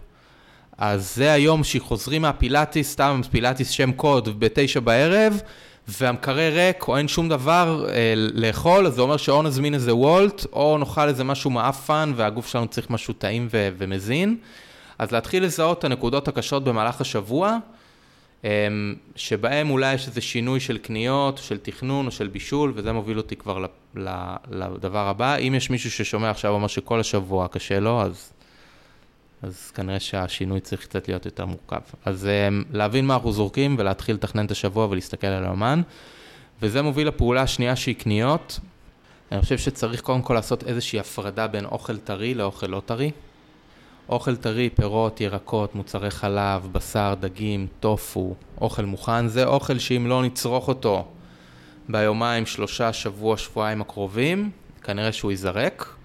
אז זה היום שחוזרים מהפילאטיס, סתם פילאטיס שם קוד, בתשע בערב, והמקרר ריק, או אין שום דבר אה, לאכול, אז זה אומר שאו נזמין איזה וולט, או נאכל איזה משהו מעפן, והגוף שלנו צריך משהו טעים ו- ומזין. אז להתחיל לזהות את הנקודות הקשות במהלך השבוע, שבהם אולי יש איזה שינוי של קניות, של תכנון או של בישול, וזה מוביל אותי כבר לדבר הבא. אם יש מישהו ששומע עכשיו ואומר שכל השבוע קשה לו, אז אז כנראה שהשינוי צריך קצת להיות יותר מורכב. אז um, להבין מה אנחנו זורקים ולהתחיל לתכנן את השבוע ולהסתכל על האמן. וזה מוביל לפעולה השנייה שהיא קניות. אני חושב שצריך קודם כל לעשות איזושהי הפרדה בין אוכל טרי לאוכל לא טרי. אוכל טרי, פירות, ירקות, מוצרי חלב, בשר, דגים, טופו, אוכל מוכן, זה אוכל שאם לא נצרוך אותו ביומיים, שלושה, שבוע, שבועיים הקרובים, כנראה שהוא ייזרק.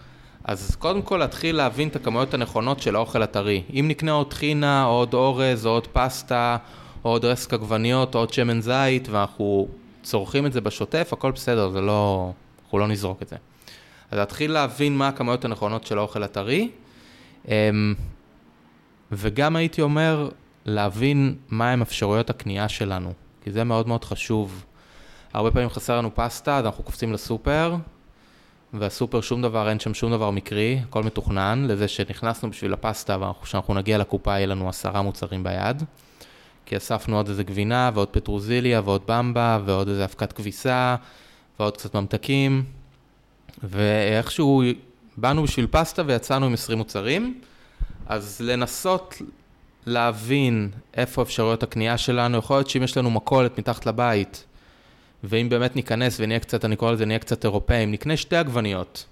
אז קודם כל להתחיל להבין את הכמויות הנכונות של האוכל הטרי. אם נקנה עוד חינה, או עוד אורז, או עוד פסטה, או עוד רסק עגבניות, או עוד שמן זית, ואנחנו צורכים את זה בשוטף, הכל בסדר, זה לא... אנחנו לא נזרוק את זה. אז להתחיל להבין מה הכמויות הנכונות של האוכל הטרי, וגם הייתי אומר, להבין מהם אפשרויות הקנייה שלנו, כי זה מאוד מאוד חשוב. הרבה פעמים חסר לנו פסטה, אז אנחנו קופצים לסופר, והסופר שום דבר, אין שם שום דבר מקרי, הכל מתוכנן, לזה שנכנסנו בשביל הפסטה וכשאנחנו נגיע לקופה יהיה לנו עשרה מוצרים ביד. כי אספנו עוד איזה גבינה ועוד פטרוזיליה ועוד במבה ועוד איזה אבקת כביסה ועוד קצת ממתקים. ואיכשהו באנו בשביל פסטה ויצאנו עם 20 מוצרים. אז לנסות להבין איפה אפשרויות הקנייה שלנו, יכול להיות שאם יש לנו מכולת מתחת לבית, ואם באמת ניכנס ונהיה קצת, אני קורא לזה, נהיה קצת אירופאים, נקנה שתי עגבניות.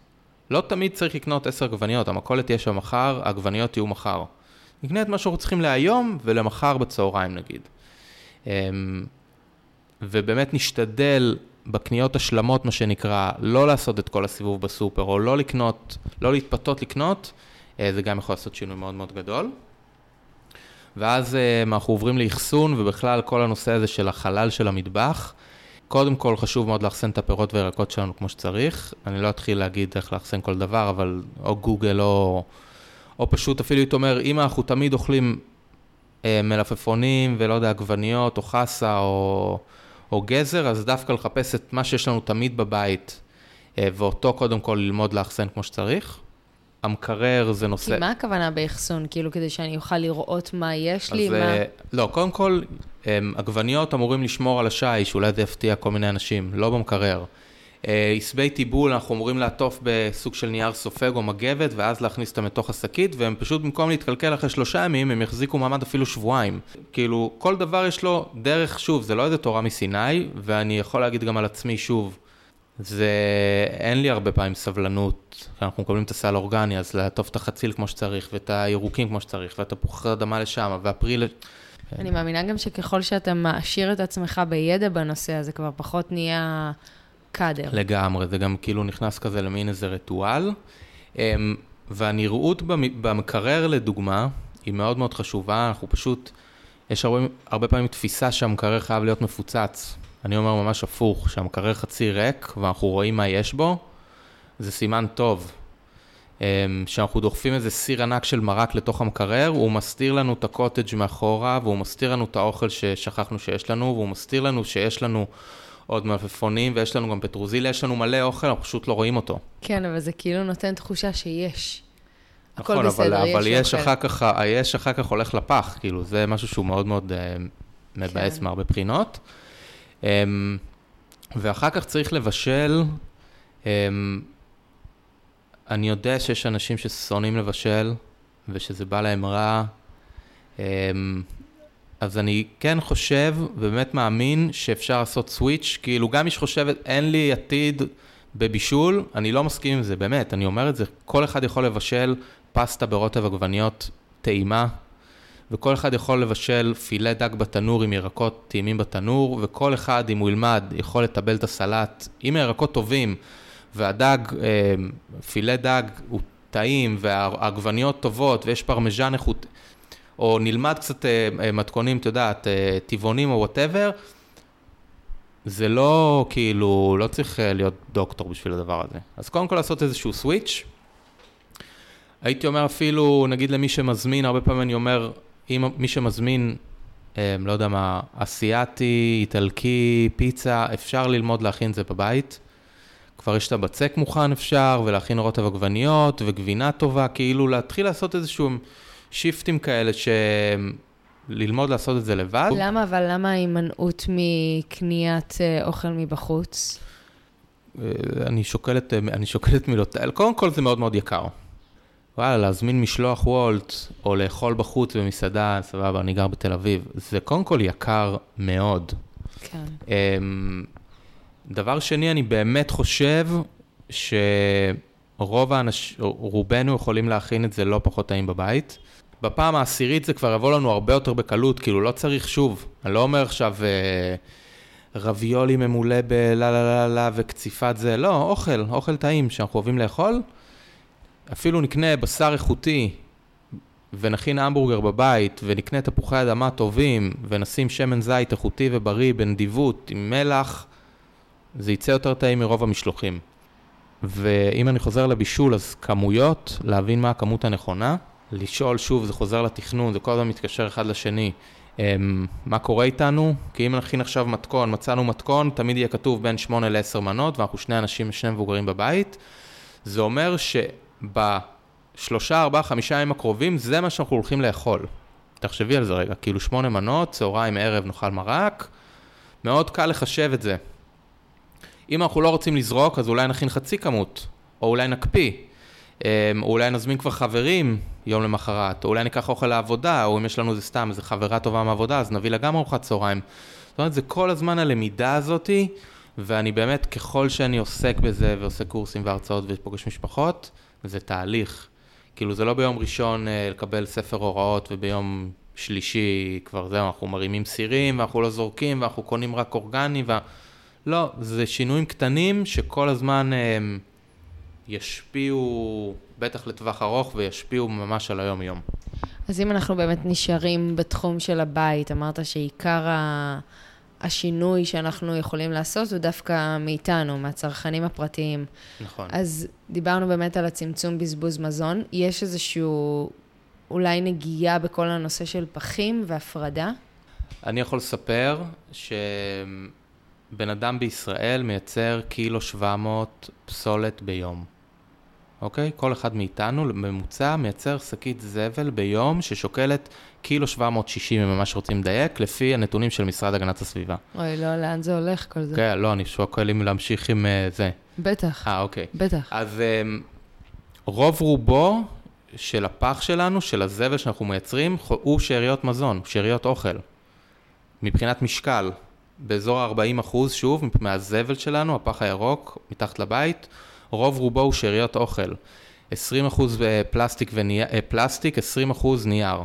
לא תמיד צריך לקנות עשר עגבניות, המכולת תהיה שם מחר, העגבניות יהיו מחר. נקנה את מה שאנחנו צריכים להיום ולמחר בצהריים נגיד. אמ, ובאמת נשתדל בקניות השלמות, מה שנקרא, לא לעשות את כל הסיבוב בסופר, או לא לקנות, לא להתפתות לקנות, אה, זה גם יכול לעשות שינוי מאוד מאוד גדול. ואז אה, אנחנו עוברים לאחסון, ובכלל כל הנושא הזה של החלל של המטבח. קודם כל חשוב מאוד לאחסן את הפירות והירקות שלנו כמו שצריך. אני לא אתחיל להגיד איך לאחסן כל דבר, אבל או גוגל או, או פשוט אפילו הייתי אומר, אם אנחנו תמיד אוכלים אה, מלפפונים ולא יודע, עגבניות או חסה או, או גזר, אז דווקא לחפש את מה שיש לנו תמיד בבית, אה, ואותו קודם כל ללמוד לאחסן כמו שצריך. המקרר זה נושא... כי מה הכוונה באחסון? כאילו, כדי שאני אוכל לראות מה יש לי? אז מה... אה, לא, קודם כל, אמ, עגבניות אמורים לשמור על השיש, אולי זה יפתיע כל מיני אנשים, לא במקרר. אה, עשבי טיבול אנחנו אמורים לעטוף בסוג של נייר סופג או מגבת ואז להכניס אותם לתוך השקית והם פשוט במקום להתקלקל אחרי שלושה ימים הם יחזיקו מעמד אפילו שבועיים. כאילו כל דבר יש לו דרך, שוב, זה לא איזה תורה מסיני ואני יכול להגיד גם על עצמי שוב, זה אין לי הרבה פעמים סבלנות, כשאנחנו מקבלים את הסל האורגני אז לעטוף את החציל כמו שצריך ואת הירוקים כמו שצריך והתפוחי אדמה לשם והפרי כן. אני מאמינה גם שככל שאתה מעשיר את עצמך בידע בנושא, אז זה כבר פחות נהיה קאדר. לגמרי, זה גם כאילו נכנס כזה למין איזה ריטואל. אמ, והנראות במקרר, לדוגמה, היא מאוד מאוד חשובה, אנחנו פשוט, יש הרבה, הרבה פעמים תפיסה שהמקרר חייב להיות מפוצץ. אני אומר ממש הפוך, שהמקרר חצי ריק ואנחנו רואים מה יש בו, זה סימן טוב. אמ, שאנחנו דוחפים איזה סיר ענק של מרק לתוך המקרר, הוא מסתיר לנו את הקוטג' מאחורה, והוא מסתיר לנו את האוכל ששכחנו שיש לנו, והוא מסתיר לנו שיש לנו עוד מלפפונים, ויש לנו גם פטרוזיליה, יש לנו מלא אוכל, אנחנו פשוט לא רואים אותו. כן, אבל זה כאילו נותן תחושה שיש. הכל נכון, בסדר, אבל, יש אבל יש אחר כך, היש אחר כך הולך לפח, כאילו, זה משהו שהוא מאוד מאוד uh, מבאס כן. מהרבה בחינות. אמ, ואחר כך צריך לבשל. אמ, אני יודע שיש אנשים ששונאים לבשל, ושזה בא להם רע. אמ, אז אני כן חושב, ובאמת מאמין, שאפשר לעשות סוויץ', כאילו גם מי שחושבת, אין לי עתיד בבישול, אני לא מסכים עם זה, באמת, אני אומר את זה, כל אחד יכול לבשל פסטה ברוטב עגבניות טעימה, וכל אחד יכול לבשל פילה דג בתנור עם ירקות טעימים בתנור, וכל אחד, אם הוא ילמד, יכול לטבל את הסלט עם ירקות טובים, והדג, אה, פילה דג הוא טעים, והעגבניות טובות, ויש פרמיז'ן איכות, או נלמד קצת אה, אה, מתכונים, את יודעת, אה, טבעונים או whatever, זה לא כאילו, לא צריך להיות דוקטור בשביל הדבר הזה. אז קודם כל לעשות איזשהו סוויץ'. הייתי אומר אפילו, נגיד למי שמזמין, הרבה פעמים אני אומר, אם מי שמזמין, לא יודע מה, אסיאתי, איטלקי, פיצה, אפשר ללמוד להכין את זה בבית. כבר יש את הבצק מוכן אפשר, ולהכין רוטב עגבניות, וגבינה טובה, כאילו להתחיל לעשות איזשהו שיפטים כאלה, ש... ללמוד לעשות את זה לבד. למה, אבל למה ההימנעות מקניית אה, אוכל מבחוץ? אה, אני שוקל את, אני שוקל את מילותיי, קודם כל זה מאוד מאוד יקר. וואלה, להזמין משלוח וולט, או לאכול בחוץ במסעדה, סבבה, אני גר בתל אביב, זה קודם כל יקר מאוד. כן. אמ, דבר שני, אני באמת חושב שרוב האנשים, רובנו יכולים להכין את זה לא פחות טעים בבית. בפעם העשירית זה כבר יבוא לנו הרבה יותר בקלות, כאילו לא צריך שוב. אני לא אומר עכשיו אה, רביולי ממולא בלה לה לה לה וקציפת זה, לא, אוכל, אוכל טעים שאנחנו אוהבים לאכול. אפילו נקנה בשר איכותי ונכין המבורגר בבית ונקנה תפוחי אדמה טובים ונשים שמן זית איכותי ובריא בנדיבות עם מלח, זה יצא יותר טעים מרוב המשלוחים. ואם אני חוזר לבישול, אז כמויות, להבין מה הכמות הנכונה. לשאול שוב, זה חוזר לתכנון, זה כל הזמן מתקשר אחד לשני. אמ, מה קורה איתנו? כי אם נכין עכשיו מתכון, מצאנו מתכון, תמיד יהיה כתוב בין 8 ל-10 מנות, ואנחנו שני אנשים, שני מבוגרים בבית. זה אומר שבשלושה, ארבעה, חמישה ימים הקרובים, זה מה שאנחנו הולכים לאכול. תחשבי על זה רגע, כאילו שמונה מנות, צהריים, ערב, נאכל מרק. מאוד קל לחשב את זה. אם אנחנו לא רוצים לזרוק, אז אולי נכין חצי כמות, או אולי נקפיא. אמ, או אולי נזמין כבר חברים יום למחרת, או אולי ניקח אוכל לעבודה, או אם יש לנו איזה סתם איזה חברה טובה מהעבודה, אז נביא לה גם ארוחת צהריים. זאת אומרת, זה כל הזמן הלמידה הזאתי, ואני באמת, ככל שאני עוסק בזה, ועושה קורסים והרצאות ופוגש משפחות, זה תהליך. כאילו, זה לא ביום ראשון אה, לקבל ספר הוראות, וביום שלישי כבר זהו, אנחנו מרימים סירים, ואנחנו לא זורקים, ואנחנו קונים רק אורגני, ו... לא, זה שינויים קטנים שכל הזמן... אה, ישפיעו בטח לטווח ארוך וישפיעו ממש על היום-יום. אז אם אנחנו באמת נשארים בתחום של הבית, אמרת שעיקר ה... השינוי שאנחנו יכולים לעשות הוא דווקא מאיתנו, מהצרכנים הפרטיים. נכון. אז דיברנו באמת על הצמצום בזבוז מזון. יש איזשהו אולי נגיעה בכל הנושא של פחים והפרדה? אני יכול לספר שבן אדם בישראל מייצר קילו 700 פסולת ביום. אוקיי? כל אחד מאיתנו בממוצע מייצר שקית זבל ביום ששוקלת קילו 760, אם ממש רוצים לדייק, לפי הנתונים של משרד הגנת הסביבה. אוי, לא, לאן זה הולך כל זה? כן, לא, אני שוקל אם להמשיך עם uh, זה. בטח. אה, אוקיי. בטח. אז um, רוב רובו של הפח שלנו, של הזבל שאנחנו מייצרים, הוא שאריות מזון, שאריות אוכל. מבחינת משקל, באזור ה-40 אחוז, שוב, מהזבל שלנו, הפח הירוק, מתחת לבית, רוב רובו הוא שאריות אוכל. 20% פלסטיק, ונייר, פלסטיק 20% נייר.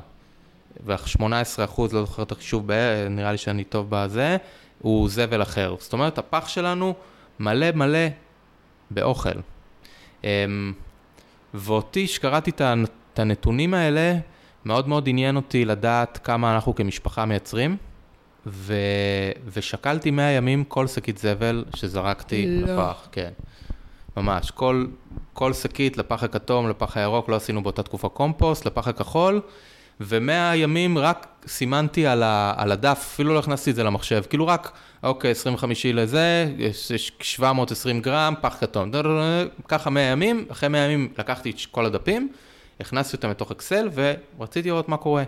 ו-18%, לא זוכר את החישוב, נראה לי שאני טוב בזה, הוא זבל אחר. זאת אומרת, הפח שלנו מלא מלא באוכל. אמ, ואותי, שקראתי את הנתונים האלה, מאוד מאוד עניין אותי לדעת כמה אנחנו כמשפחה מייצרים, ו... ושקלתי 100 ימים כל שקית זבל שזרקתי לא. לפח, כן. ממש, כל, כל שקית לפח הכתום, לפח הירוק, לא עשינו באותה תקופה קומפוסט, לפח הכחול, ומאה ימים רק סימנתי על, ה, על הדף, אפילו לא הכנסתי את זה למחשב, כאילו רק, אוקיי, 25 לזה, יש 720 גרם, פח כתום, ככה 100 ימים, אחרי 100 ימים לקחתי את כל הדפים, הכנסתי אותם לתוך אקסל ורציתי לראות מה קורה.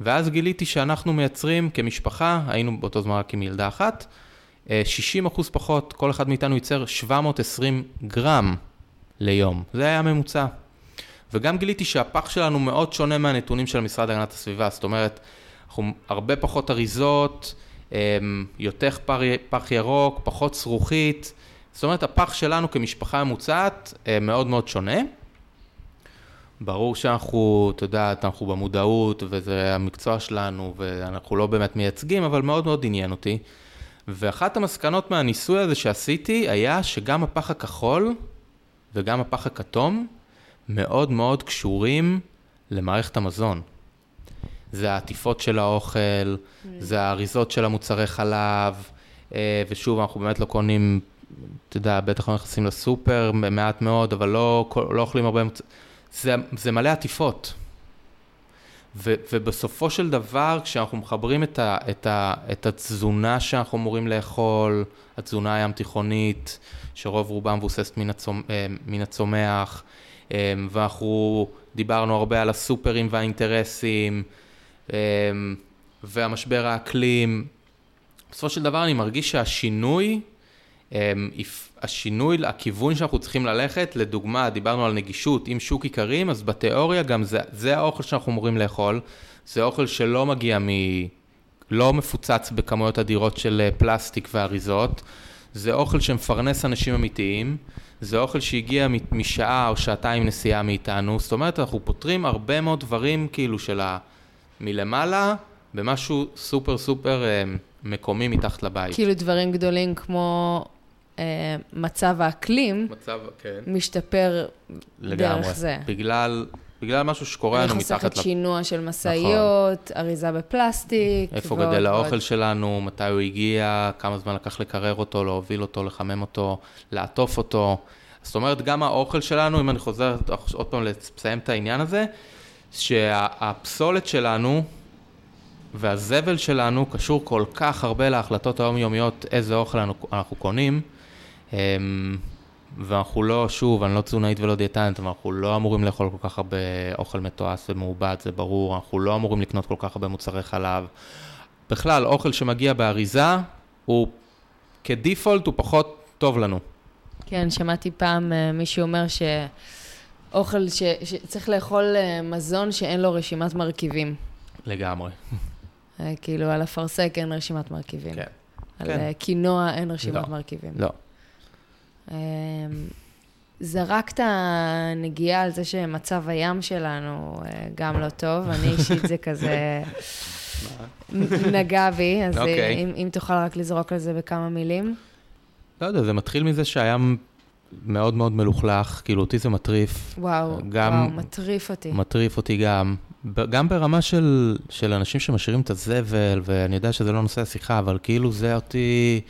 ואז גיליתי שאנחנו מייצרים כמשפחה, היינו באותו זמן רק עם ילדה אחת, 60 אה, אחוז פחות, כל אחד מאיתנו ייצר 720 גרם ליום. זה היה הממוצע. וגם גיליתי שהפח שלנו מאוד שונה מהנתונים של המשרד להגנת הסביבה, זאת אומרת, אנחנו הרבה פחות אריזות, אמ, יותר פח ירוק, פחות זרוחית, זאת אומרת, הפח שלנו כמשפחה ממוצעת אה, מאוד מאוד שונה. ברור שאנחנו, אתה יודע, אנחנו במודעות, וזה המקצוע שלנו, ואנחנו לא באמת מייצגים, אבל מאוד מאוד עניין אותי. ואחת המסקנות מהניסוי הזה שעשיתי, היה שגם הפח הכחול וגם הפח הכתום מאוד מאוד קשורים למערכת המזון. זה העטיפות של האוכל, mm. זה האריזות של המוצרי חלב, אה, ושוב, אנחנו באמת לא קונים, אתה יודע, בטח לא נכנסים לסופר מעט מאוד, אבל לא, לא אוכלים הרבה מוצרים. זה, זה מלא עטיפות. ו, ובסופו של דבר, כשאנחנו מחברים את, ה, את, ה, את התזונה שאנחנו אמורים לאכול, התזונה הים תיכונית, שרוב רובה מבוססת מן, הצומ, אה, מן הצומח, אה, ואנחנו דיברנו הרבה על הסופרים והאינטרסים, אה, והמשבר האקלים, בסופו של דבר אני מרגיש שהשינוי, השינוי, הכיוון שאנחנו צריכים ללכת, לדוגמה, דיברנו על נגישות עם שוק איכרים, אז בתיאוריה גם זה, זה האוכל שאנחנו אמורים לאכול, זה אוכל שלא מגיע מ... לא מפוצץ בכמויות אדירות של אה, פלסטיק ואריזות, זה אוכל שמפרנס אנשים אמיתיים, זה אוכל שהגיע משעה או שעתיים נסיעה מאיתנו, זאת אומרת, אנחנו פותרים הרבה מאוד דברים כאילו של ה... מלמעלה, במשהו סופר סופר אה, מקומי מתחת לבית. כאילו דברים גדולים כמו מצב האקלים מצב, כן. משתפר לגמרי. דרך זה. בגלל, בגלל משהו שקורה לנו מתחת... חוסכת שינוע של משאיות, נכון. אריזה בפלסטיק. איפה ועוד גדל האוכל ועוד. שלנו, מתי הוא הגיע, כמה זמן לקח לקרר אותו, להוביל אותו, לחמם אותו, לעטוף אותו. זאת אומרת, גם האוכל שלנו, אם אני חוזר עוד פעם לסיים את העניין הזה, שהפסולת שלנו והזבל שלנו קשור כל כך הרבה להחלטות היומיומיות איזה אוכל אנחנו קונים. אמ, ואנחנו לא, שוב, אני לא תזונאית ולא דיאטנט, אבל אנחנו לא אמורים לאכול כל כך הרבה אוכל מתועש ומעובד, זה ברור, אנחנו לא אמורים לקנות כל כך הרבה מוצרי חלב. בכלל, אוכל שמגיע באריזה, הוא כדיפולט הוא פחות טוב לנו. כן, שמעתי פעם אה, מישהו אומר שאוכל, ש... שצריך לאכול אה, מזון שאין לו רשימת מרכיבים. לגמרי. אה, כאילו, על אפרסק אין רשימת מרכיבים. כן. על כן. קינוע אין רשימת לא, מרכיבים. לא. אמ, זרקת נגיעה על זה שמצב הים שלנו אה, גם לא טוב, אני אישית זה כזה נגע בי, אז okay. אוקיי. אם, אם תוכל רק לזרוק על זה בכמה מילים. לא יודע, זה מתחיל מזה שהים מאוד מאוד מלוכלך, כאילו אותי זה מטריף. וואו, גם, וואו, מטריף אותי. מטריף אותי גם. גם ברמה של, של אנשים שמשאירים את הזבל, ואני יודע שזה לא נושא השיחה, אבל כאילו זה אותי...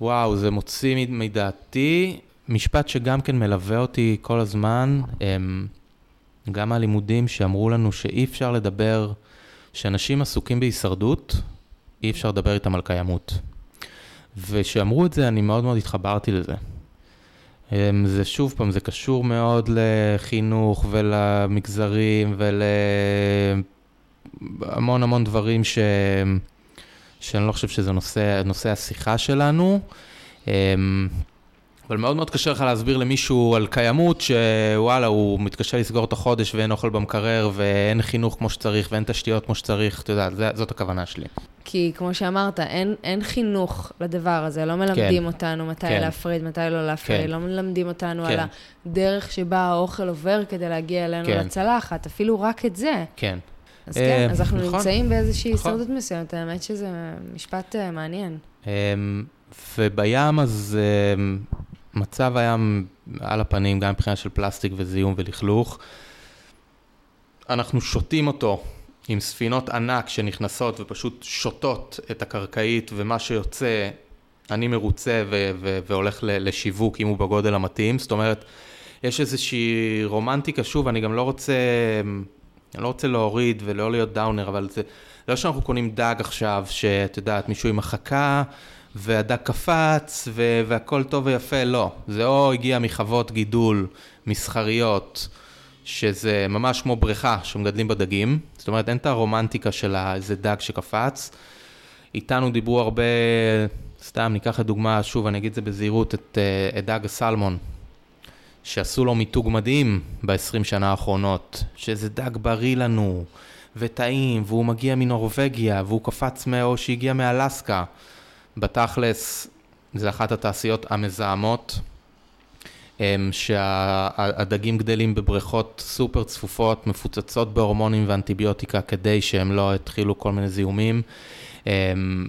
וואו, זה מוציא מדעתי. משפט שגם כן מלווה אותי כל הזמן, הם גם הלימודים שאמרו לנו שאי אפשר לדבר, שאנשים עסוקים בהישרדות, אי אפשר לדבר איתם על קיימות. וכשאמרו את זה, אני מאוד מאוד התחברתי לזה. זה שוב פעם, זה קשור מאוד לחינוך ולמגזרים ולהמון המון דברים שהם... שאני לא חושב שזה נושא, נושא השיחה שלנו. אמ, אבל מאוד מאוד קשה לך להסביר למישהו על קיימות, שוואלה, הוא מתקשה לסגור את החודש ואין אוכל במקרר ואין חינוך כמו שצריך ואין תשתיות כמו שצריך, אתה יודע, זאת הכוונה שלי. כי כמו שאמרת, אין, אין חינוך לדבר הזה, לא מלמדים כן. אותנו מתי כן. להפריד, מתי לא להפריד, כן. לא מלמדים אותנו כן. על הדרך שבה האוכל עובר כדי להגיע אלינו כן. לצלחת, אפילו רק את זה. כן. אז כן, אז אנחנו נכון, נמצאים באיזושהי נכון. הישרדות מסוימת, האמת שזה משפט אה, מעניין. אמ, ובים אז אמ, מצב הים על הפנים, גם מבחינה של פלסטיק וזיהום ולכלוך. אנחנו שותים אותו עם ספינות ענק שנכנסות ופשוט שותות את הקרקעית, ומה שיוצא, אני מרוצה ו- ו- והולך לשיווק אם הוא בגודל המתאים. זאת אומרת, יש איזושהי רומנטיקה, שוב, אני גם לא רוצה... אני לא רוצה להוריד ולא להיות דאונר, אבל זה לא שאנחנו קונים דג עכשיו, שאת יודעת, מישהו עם החכה, והדג קפץ, ו- והכל טוב ויפה, לא. זה או הגיע מחוות גידול מסחריות, שזה ממש כמו בריכה שמגדלים בדגים, זאת אומרת אין את הרומנטיקה של איזה דג שקפץ. איתנו דיברו הרבה, סתם ניקח לדוגמה, שוב אני אגיד את זה בזהירות, את, אה, את דג הסלמון, שעשו לו מיתוג מדהים ב-20 שנה האחרונות, שזה דג בריא לנו וטעים, והוא מגיע מנורבגיה, והוא קפץ או שהגיע מאלסקה. בתכלס, זה אחת התעשיות המזהמות, אמ, שהדגים גדלים בבריכות סופר צפופות, מפוצצות בהורמונים ואנטיביוטיקה כדי שהם לא יתחילו כל מיני זיהומים. אמ,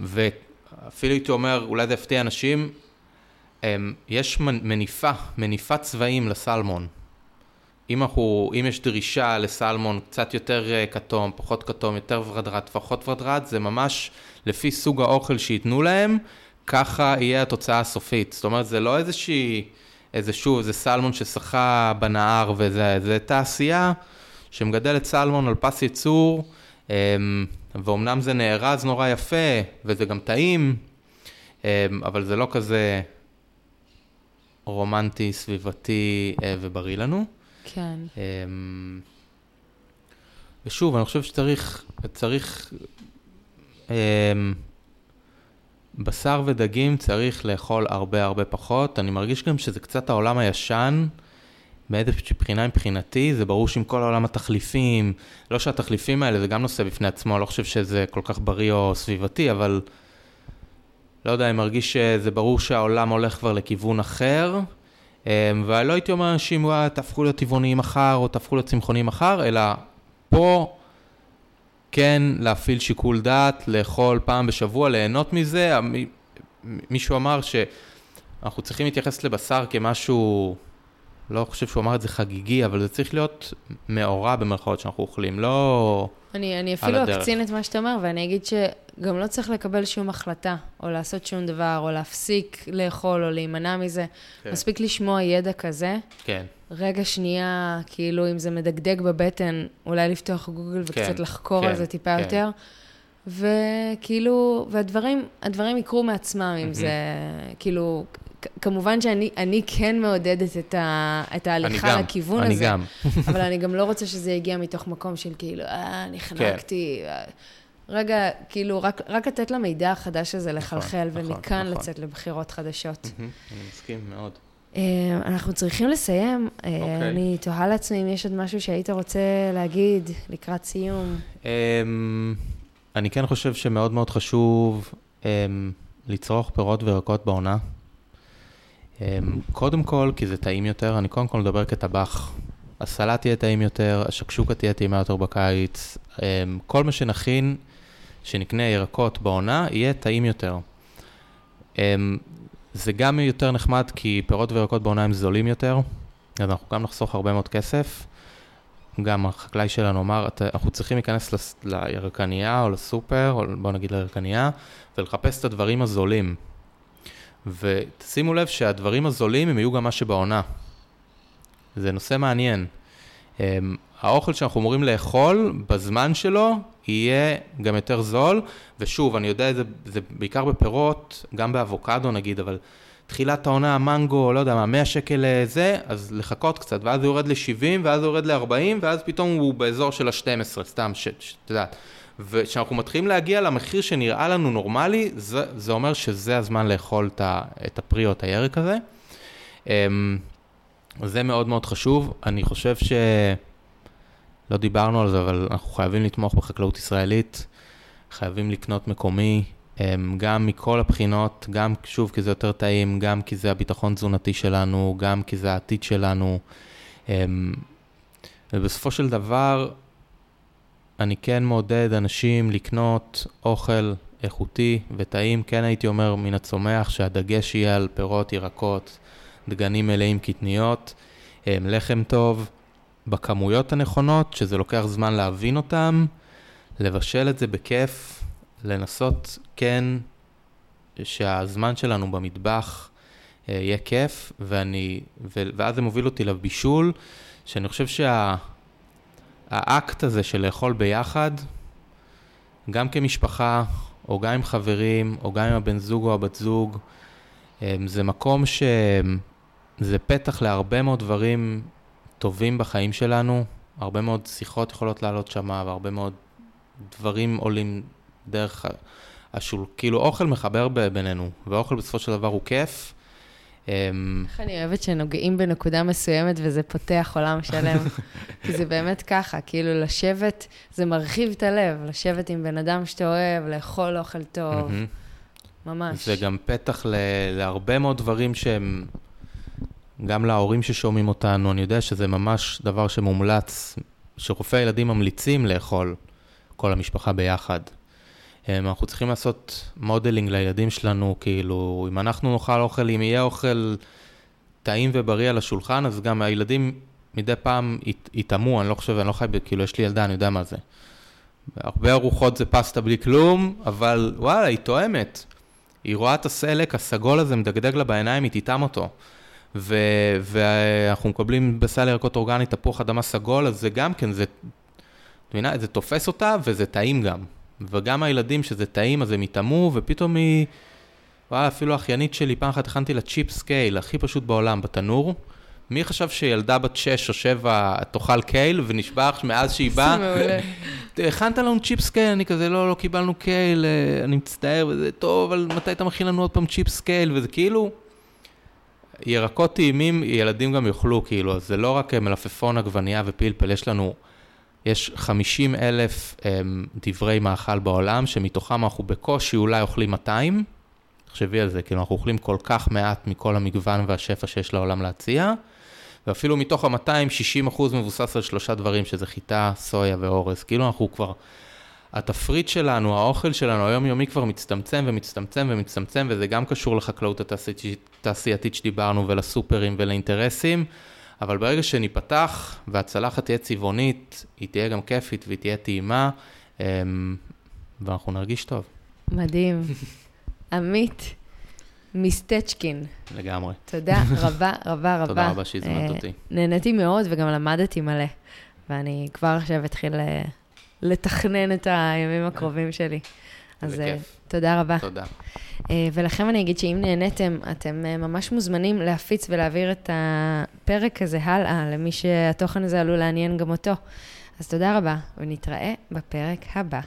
ואפילו הייתי אומר, אולי זה יפתיע אנשים, יש מניפה, מניפת צבעים לסלמון. אם, אנחנו, אם יש דרישה לסלמון קצת יותר אה, כתום, פחות כתום, יותר ורדרד, פחות ורדרד, זה ממש לפי סוג האוכל שייתנו להם, ככה יהיה התוצאה הסופית. זאת אומרת, זה לא איזושהי, איזה שוב, זה סלמון ששחה בנהר וזה, זה תעשייה שמגדלת סלמון על פס ייצור, אמ, ואומנם זה נארז נורא יפה, וזה גם טעים, אמ, אבל זה לא כזה רומנטי, סביבתי אה, ובריא לנו. כן. אמ, ושוב, אני חושב שצריך, צריך, בשר ודגים צריך לאכול הרבה הרבה פחות. אני מרגיש גם שזה קצת העולם הישן. מאיזושהי בחינה מבחינתי, זה ברור שעם כל העולם התחליפים, לא שהתחליפים האלה זה גם נושא בפני עצמו, אני לא חושב שזה כל כך בריא או סביבתי, אבל לא יודע, אני מרגיש שזה ברור שהעולם הולך כבר לכיוון אחר, אמ, ולא הייתי אומר לאנשים, וואה, תהפכו להיות טבעוניים מחר, או תהפכו להיות צמחוניים מחר, אלא פה כן להפעיל שיקול דעת, לאכול פעם בשבוע, ליהנות מזה. מישהו אמר שאנחנו צריכים להתייחס לבשר כמשהו... לא חושב שהוא אמר את זה חגיגי, אבל זה צריך להיות מאורע במרכאות שאנחנו אוכלים, לא אני, אני אפילו אקצין את מה שאתה אומר, ואני אגיד שגם לא צריך לקבל שום החלטה, או לעשות שום דבר, או להפסיק לאכול, או להימנע מזה. כן. מספיק לשמוע ידע כזה. כן. רגע שנייה, כאילו, אם זה מדגדג בבטן, אולי לפתוח גוגל וקצת כן, לחקור כן, על זה טיפה כן. יותר. וכאילו, והדברים, הדברים יקרו מעצמם, אם זה, כאילו, כמובן שאני כן מעודדת את, ה, את ההליכה לכיוון אני הזה. אני גם. <laughs> אבל אני גם לא רוצה שזה יגיע מתוך מקום של כאילו, אה, נחנקתי. כן. רגע, כאילו, רק, רק לתת למידע החדש הזה נכון, לחלחל, נכון, ומכאן נכון. לצאת לבחירות חדשות. אני מסכים מאוד. Uh, אנחנו צריכים לסיים. Uh, אוקיי. אני תוהה לעצמי אם יש עוד משהו שהיית רוצה להגיד לקראת סיום. Um, אני כן חושב שמאוד מאוד חשוב um, לצרוך פירות וירקות בעונה. אמ, קודם כל, כי זה טעים יותר, אני קודם כל מדבר כטבח. הסלט תהיה טעים יותר, השקשוקה תהיה טעימה יותר בקיץ. אמ, כל מה שנכין, שנקנה ירקות בעונה, יהיה טעים יותר. אמ, זה גם יותר נחמד כי פירות וירקות בעונה הם זולים יותר, אז אנחנו גם נחסוך הרבה מאוד כסף. גם החקלאי שלנו אמר, אנחנו צריכים להיכנס לירקנייה או לסופר, או בוא נגיד לירקנייה, ולחפש את הדברים הזולים. ותשימו לב שהדברים הזולים הם יהיו גם מה שבעונה. זה נושא מעניין. אמ, האוכל שאנחנו אמורים לאכול בזמן שלו יהיה גם יותר זול, ושוב, אני יודע, זה, זה בעיקר בפירות, גם באבוקדו נגיד, אבל תחילת העונה, המנגו, לא יודע מה, 100 שקל לזה, אז לחכות קצת, ואז הוא יורד ל-70, ואז הוא יורד ל-40, ואז פתאום הוא באזור של ה-12, סתם, שאת יודעת. וכשאנחנו מתחילים להגיע למחיר שנראה לנו נורמלי, זה, זה אומר שזה הזמן לאכול את הפרי או את הירק הזה. אמ, זה מאוד מאוד חשוב. אני חושב ש... לא דיברנו על זה, אבל אנחנו חייבים לתמוך בחקלאות ישראלית, חייבים לקנות מקומי, אמ, גם מכל הבחינות, גם שוב כי זה יותר טעים, גם כי זה הביטחון תזונתי שלנו, גם כי זה העתיד שלנו. אמ, ובסופו של דבר, אני כן מעודד אנשים לקנות אוכל איכותי וטעים, כן הייתי אומר מן הצומח שהדגש יהיה על פירות, ירקות, דגנים מלאים, קטניות, לחם טוב, בכמויות הנכונות, שזה לוקח זמן להבין אותם, לבשל את זה בכיף, לנסות כן שהזמן שלנו במטבח אה, יהיה כיף, ואני, ואז זה מוביל אותי לבישול, שאני חושב שה... האקט הזה של לאכול ביחד, גם כמשפחה, או גם עם חברים, או גם עם הבן זוג או הבת זוג, אמ, זה מקום שזה פתח להרבה מאוד דברים טובים בחיים שלנו, הרבה מאוד שיחות יכולות לעלות שם, והרבה מאוד דברים עולים דרך השול... כאילו, אוכל מחבר בינינו, ואוכל בסופו של דבר הוא כיף. אמ, איך אני אוהבת שנוגעים בנקודה מסוימת וזה פותח עולם שלם. <laughs> כי זה באמת ככה, כאילו לשבת, זה מרחיב את הלב, לשבת עם בן אדם שאתה אוהב, לאכול אוכל טוב, ממש. זה גם פתח ל- להרבה מאוד דברים שהם, גם להורים ששומעים אותנו, אני יודע שזה ממש דבר שמומלץ, שרופאי ילדים ממליצים לאכול כל המשפחה ביחד. אמ, אנחנו צריכים לעשות modeling לילדים שלנו, כאילו, אם אנחנו נאכל אוכל, אם יהיה אוכל טעים ובריא על השולחן, אז גם הילדים מדי פעם יטעמו, אני לא חושב, אני לא חי, כאילו, יש לי ילדה, אני יודע מה זה. הרבה ארוחות זה פסטה בלי כלום, אבל וואלה, היא טועמת. היא רואה את הסלק הסגול הזה מדגדג לה בעיניים, היא תטעם אותו. ו- ואנחנו מקבלים בסל ירקות אורגני תפוח אדמה סגול, אז זה גם כן, זה, מבינה, זה תופס אותה וזה טעים גם. וגם הילדים שזה טעים, אז הם יטעמו, ופתאום היא... וואלה, אפילו האחיינית שלי, פעם אחת הכנתי לה צ'יפס קייל, הכי פשוט בעולם, בתנור. מי חשב שילדה בת 6 או 7 תאכל קייל, ונשבע מאז שהיא באה, <laughs> הכנת לנו צ'יפס קייל, אני כזה, לא, לא קיבלנו קייל, אה, אני מצטער, וזה טוב, אבל מתי אתה מכין לנו עוד פעם צ'יפס קייל, וזה כאילו, ירקות טעימים, ילדים גם יאכלו, כאילו, זה לא רק מלפפון, עגבנייה ופלפל, יש לנו יש 50 אלף אמ, דברי מאכל בעולם, שמתוכם אנחנו בקושי אולי אוכלים 200. תחשבי על זה, כאילו אנחנו אוכלים כל כך מעט מכל המגוון והשפע שיש לעולם להציע, ואפילו מתוך ה-200, 60 אחוז מבוסס על שלושה דברים, שזה חיטה, סויה ואורז. כאילו אנחנו כבר, התפריט שלנו, האוכל שלנו היומיומי כבר מצטמצם ומצטמצם ומצטמצם, וזה גם קשור לחקלאות התעשייתית שדיברנו, ולסופרים ולאינטרסים. אבל ברגע שניפתח והצלחת תהיה צבעונית, היא תהיה גם כיפית והיא תהיה טעימה, אמ, ואנחנו נרגיש טוב. מדהים. עמית מסטצ'קין. לגמרי. תודה רבה רבה רבה. תודה רבה שהזמנת אותי. נהניתי מאוד וגם למדתי מלא. ואני כבר עכשיו אתחיל אה, לתכנן את הימים הקרובים שלי. אז אה, תודה רבה. תודה. אה, ולכם אני אגיד שאם נהניתם, אתם אה, ממש מוזמנים להפיץ ולהעביר את הפרק הזה הלאה למי שהתוכן הזה עלול לעניין גם אותו. אז תודה רבה, ונתראה בפרק הבא.